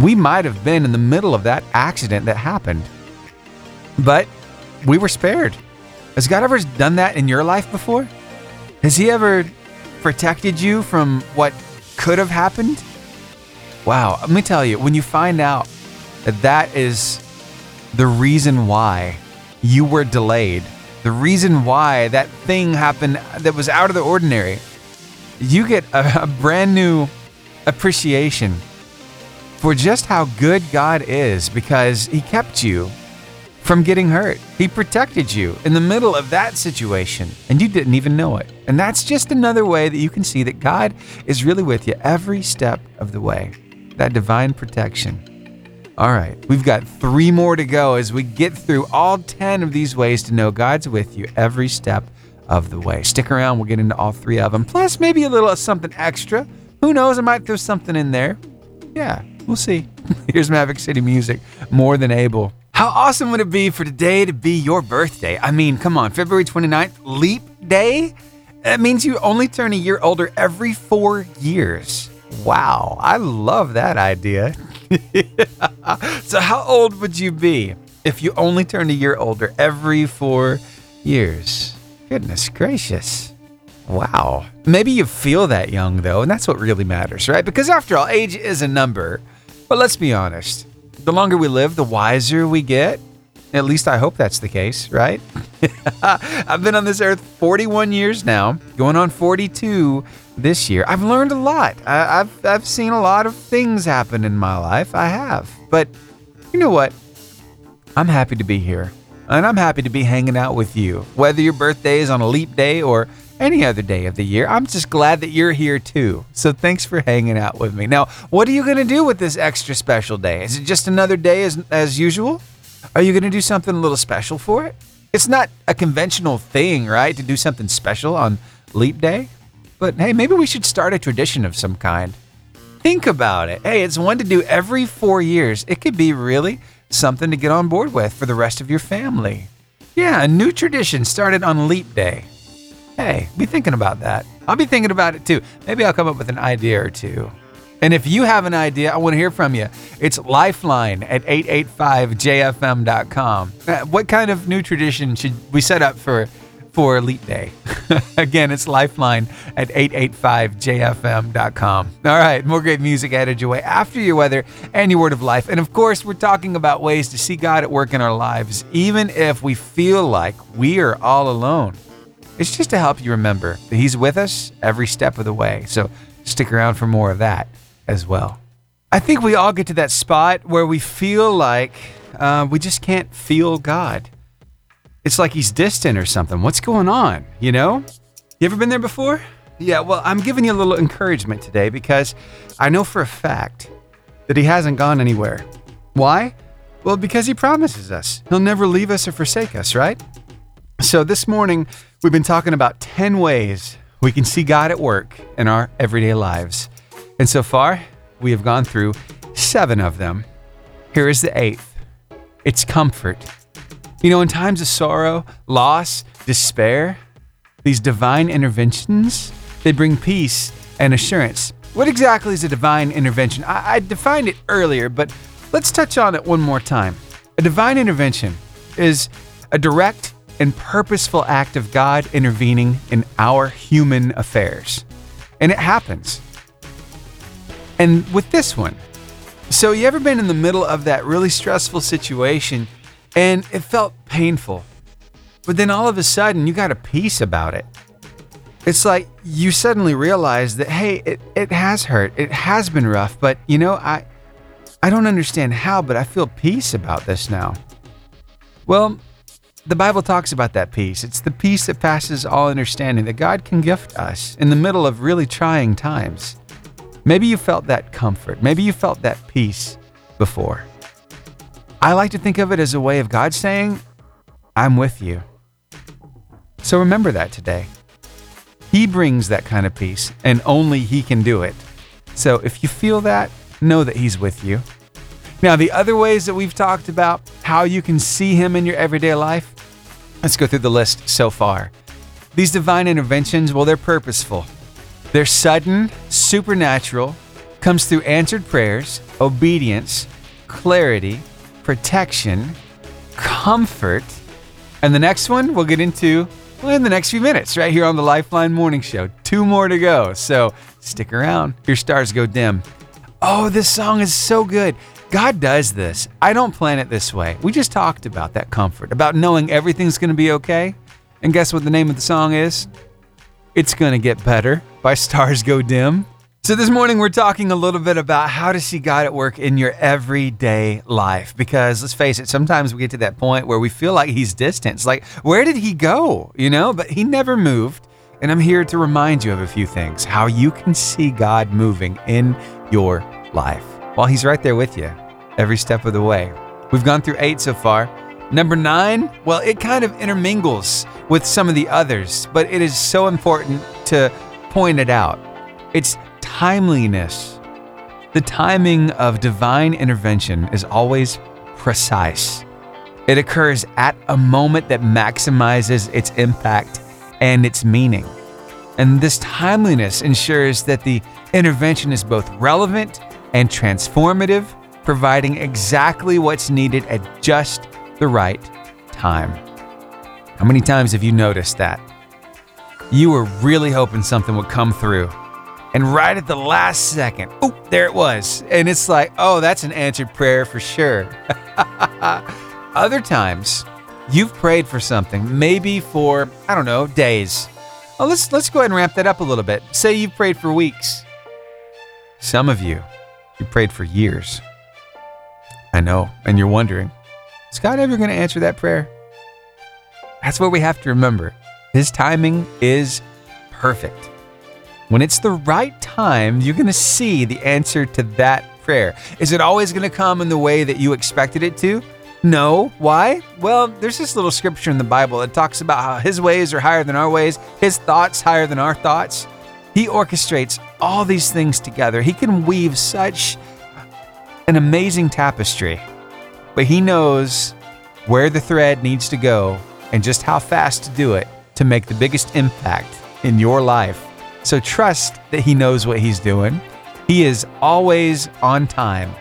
Speaker 1: we might have been in the middle of that accident that happened. But we were spared. Has God ever done that in your life before? Has He ever protected you from what could have happened? Wow, let me tell you, when you find out that that is the reason why you were delayed, the reason why that thing happened that was out of the ordinary, you get a, a brand new appreciation for just how good God is because He kept you from getting hurt. He protected you in the middle of that situation and you didn't even know it. And that's just another way that you can see that God is really with you every step of the way. That divine protection. All right, we've got three more to go as we get through all 10 of these ways to know God's with you every step of the way. Stick around, we'll get into all three of them, plus maybe a little something extra. Who knows, I might throw something in there. Yeah, we'll see. Here's Maverick City Music, more than able. How awesome would it be for today to be your birthday? I mean, come on, February 29th, leap day? That means you only turn a year older every four years. Wow, I love that idea. so, how old would you be if you only turned a year older every four years? Goodness gracious. Wow. Maybe you feel that young, though, and that's what really matters, right? Because after all, age is a number. But let's be honest the longer we live, the wiser we get. At least I hope that's the case, right? I've been on this earth 41 years now, going on 42 this year. I've learned a lot. I, have I've seen a lot of things happen in my life. I have. But you know what? I'm happy to be here. And I'm happy to be hanging out with you. Whether your birthday is on a leap day or any other day of the year, I'm just glad that you're here too. So thanks for hanging out with me. Now, what are you going to do with this extra special day? Is it just another day as, as usual? Are you going to do something a little special for it? It's not a conventional thing, right, to do something special on Leap Day? But hey, maybe we should start a tradition of some kind. Think about it. Hey, it's one to do every four years. It could be really something to get on board with for the rest of your family. Yeah, a new tradition started on Leap Day. Hey, be thinking about that. I'll be thinking about it too. Maybe I'll come up with an idea or two. And if you have an idea, I want to hear from you. It's lifeline at 885jfm.com. Uh, what kind of new tradition should we set up for for Elite Day? Again, it's lifeline at 885jfm.com. All right, more great music added your way after your weather and your word of life. And of course, we're talking about ways to see God at work in our lives, even if we feel like we are all alone. It's just to help you remember that He's with us every step of the way. So stick around for more of that as well. I think we all get to that spot where we feel like uh, we just can't feel God. It's like He's distant or something. What's going on? You know? You ever been there before? Yeah, well, I'm giving you a little encouragement today because I know for a fact that He hasn't gone anywhere. Why? Well, because He promises us He'll never leave us or forsake us, right? So this morning, We've been talking about 10 ways we can see God at work in our everyday lives. And so far, we have gone through seven of them. Here is the eighth it's comfort. You know, in times of sorrow, loss, despair, these divine interventions, they bring peace and assurance. What exactly is a divine intervention? I, I defined it earlier, but let's touch on it one more time. A divine intervention is a direct and purposeful act of God intervening in our human affairs. And it happens. And with this one, so you ever been in the middle of that really stressful situation and it felt painful, but then all of a sudden you got a peace about it? It's like you suddenly realize that hey, it, it has hurt. It has been rough, but you know, I I don't understand how, but I feel peace about this now. Well, the Bible talks about that peace. It's the peace that passes all understanding that God can gift us in the middle of really trying times. Maybe you felt that comfort. Maybe you felt that peace before. I like to think of it as a way of God saying, I'm with you. So remember that today. He brings that kind of peace, and only He can do it. So if you feel that, know that He's with you. Now, the other ways that we've talked about how you can see Him in your everyday life, let's go through the list so far. These divine interventions, well, they're purposeful, they're sudden, supernatural, comes through answered prayers, obedience, clarity, protection, comfort. And the next one we'll get into in the next few minutes, right here on the Lifeline Morning Show. Two more to go, so stick around. Your stars go dim. Oh, this song is so good. God does this. I don't plan it this way. We just talked about that comfort, about knowing everything's going to be okay. And guess what the name of the song is? It's Gonna Get Better by Stars Go Dim. So, this morning we're talking a little bit about how to see God at work in your everyday life. Because let's face it, sometimes we get to that point where we feel like He's distant. Like, where did He go? You know, but He never moved. And I'm here to remind you of a few things how you can see God moving in your life while He's right there with you every step of the way. We've gone through eight so far. Number nine, well, it kind of intermingles with some of the others, but it is so important to point it out. It's timeliness. The timing of divine intervention is always precise. It occurs at a moment that maximizes its impact and its meaning. And this timeliness ensures that the intervention is both relevant and transformative, providing exactly what's needed at just the right time. How many times have you noticed that? You were really hoping something would come through. And right at the last second, oh, there it was. And it's like, oh, that's an answered prayer for sure. Other times, you've prayed for something, maybe for, I don't know, days. Let's let's go ahead and wrap that up a little bit. Say you've prayed for weeks. Some of you, you prayed for years. I know, and you're wondering, is God ever going to answer that prayer? That's what we have to remember. His timing is perfect. When it's the right time, you're going to see the answer to that prayer. Is it always going to come in the way that you expected it to? No. Why? Well, there's this little scripture in the Bible that talks about how his ways are higher than our ways, his thoughts higher than our thoughts. He orchestrates all these things together. He can weave such an amazing tapestry, but he knows where the thread needs to go and just how fast to do it to make the biggest impact in your life. So trust that he knows what he's doing. He is always on time.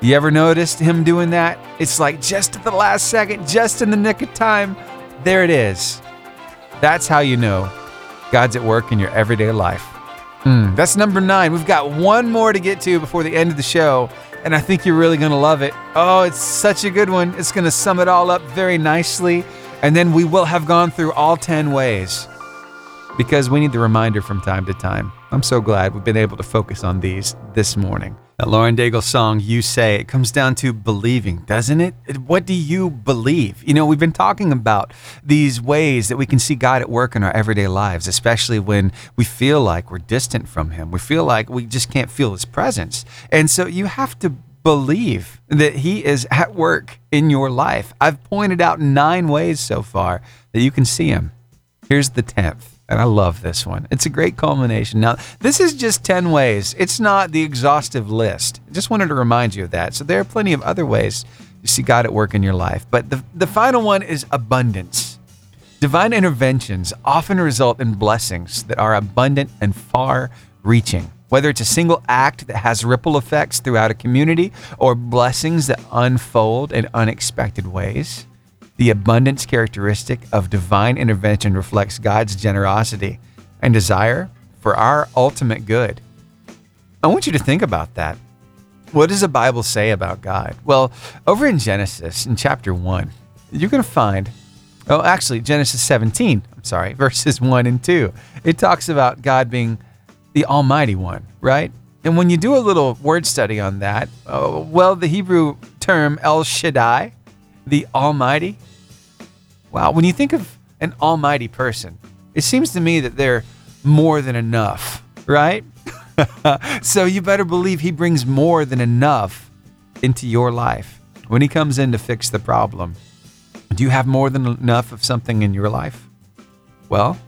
Speaker 1: You ever noticed him doing that? It's like just at the last second, just in the nick of time, there it is. That's how you know God's at work in your everyday life. Mm, that's number nine. We've got one more to get to before the end of the show, and I think you're really going to love it. Oh, it's such a good one. It's going to sum it all up very nicely, and then we will have gone through all 10 ways because we need the reminder from time to time. I'm so glad we've been able to focus on these this morning. That Lauren Daigle song, You Say, it comes down to believing, doesn't it? What do you believe? You know, we've been talking about these ways that we can see God at work in our everyday lives, especially when we feel like we're distant from Him. We feel like we just can't feel His presence. And so you have to believe that He is at work in your life. I've pointed out nine ways so far that you can see Him. Here's the 10th. And I love this one. It's a great culmination. Now, this is just 10 ways. It's not the exhaustive list. I just wanted to remind you of that. So there are plenty of other ways to see God at work in your life. But the, the final one is abundance. Divine interventions often result in blessings that are abundant and far reaching. Whether it's a single act that has ripple effects throughout a community or blessings that unfold in unexpected ways, the abundance characteristic of divine intervention reflects God's generosity and desire for our ultimate good. I want you to think about that. What does the Bible say about God? Well, over in Genesis, in chapter 1, you're going to find, oh, actually, Genesis 17, I'm sorry, verses 1 and 2. It talks about God being the Almighty One, right? And when you do a little word study on that, uh, well, the Hebrew term El Shaddai, the Almighty, wow, when you think of an Almighty person, it seems to me that they're more than enough, right? so you better believe He brings more than enough into your life when He comes in to fix the problem. Do you have more than enough of something in your life? Well,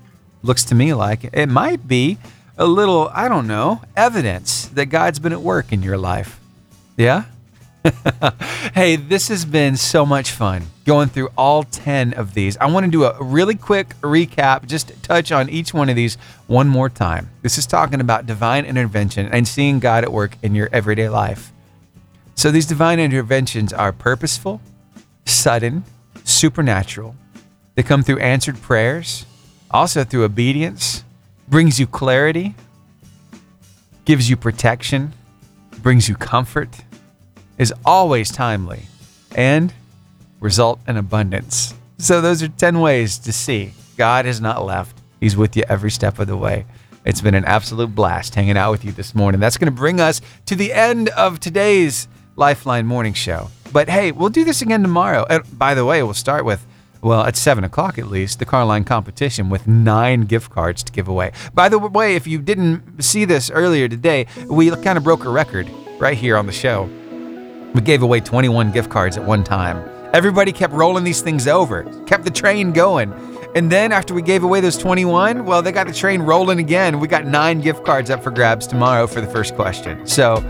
Speaker 1: looks to me like it might be a little, I don't know, evidence that God's been at work in your life. Yeah? hey, this has been so much fun going through all 10 of these. I want to do a really quick recap, just touch on each one of these one more time. This is talking about divine intervention and seeing God at work in your everyday life. So, these divine interventions are purposeful, sudden, supernatural. They come through answered prayers, also through obedience, brings you clarity, gives you protection, brings you comfort, is always timely, and result in abundance. So, those are 10 ways to see God has not left. He's with you every step of the way. It's been an absolute blast hanging out with you this morning. That's going to bring us to the end of today's Lifeline Morning Show. But hey, we'll do this again tomorrow. And by the way, we'll start with well, at 7 o'clock at least, the Carline competition with nine gift cards to give away. By the way, if you didn't see this earlier today, we kind of broke a record right here on the show. We gave away 21 gift cards at one time. Everybody kept rolling these things over, kept the train going. And then after we gave away those 21, well, they got the train rolling again. We got nine gift cards up for grabs tomorrow for the first question. So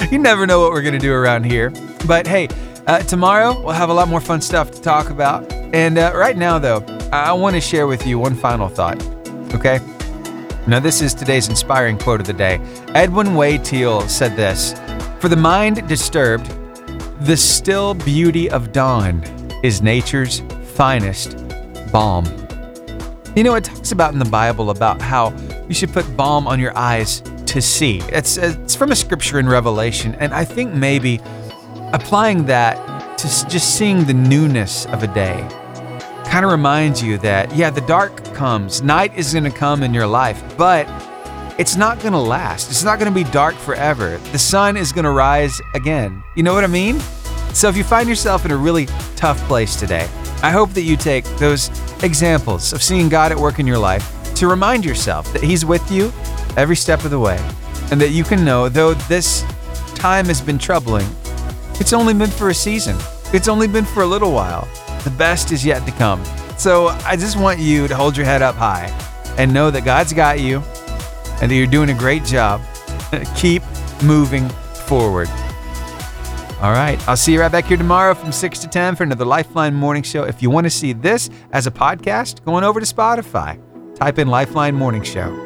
Speaker 1: you never know what we're going to do around here. But hey, uh, tomorrow, we'll have a lot more fun stuff to talk about. And uh, right now, though, I want to share with you one final thought, okay? Now, this is today's inspiring quote of the day. Edwin Way Teale said this For the mind disturbed, the still beauty of dawn is nature's finest balm. You know, it talks about in the Bible about how you should put balm on your eyes to see. It's, it's from a scripture in Revelation, and I think maybe applying that to just seeing the newness of a day kind of reminds you that, yeah, the dark comes, night is going to come in your life, but it's not to last. It's not to be dark forever. The sun is to rise again. You know what I mean? So if you find yourself in a really tough place today, I hope that you take those examples of seeing God at work in your life to remind yourself that He's with you every step of the way and that you can know, though this time has been troubling, it's only been for a season. It's only been for a little while. The best is yet to come. So I just want you to hold your head up high and know that God's got you and that you're doing a great job. Keep moving forward. All right. I'll see you right back here tomorrow from 6 to 10 for another Lifeline Morning Show. If you want to see this as a podcast, go on over to Spotify. Type in Lifeline Morning Show.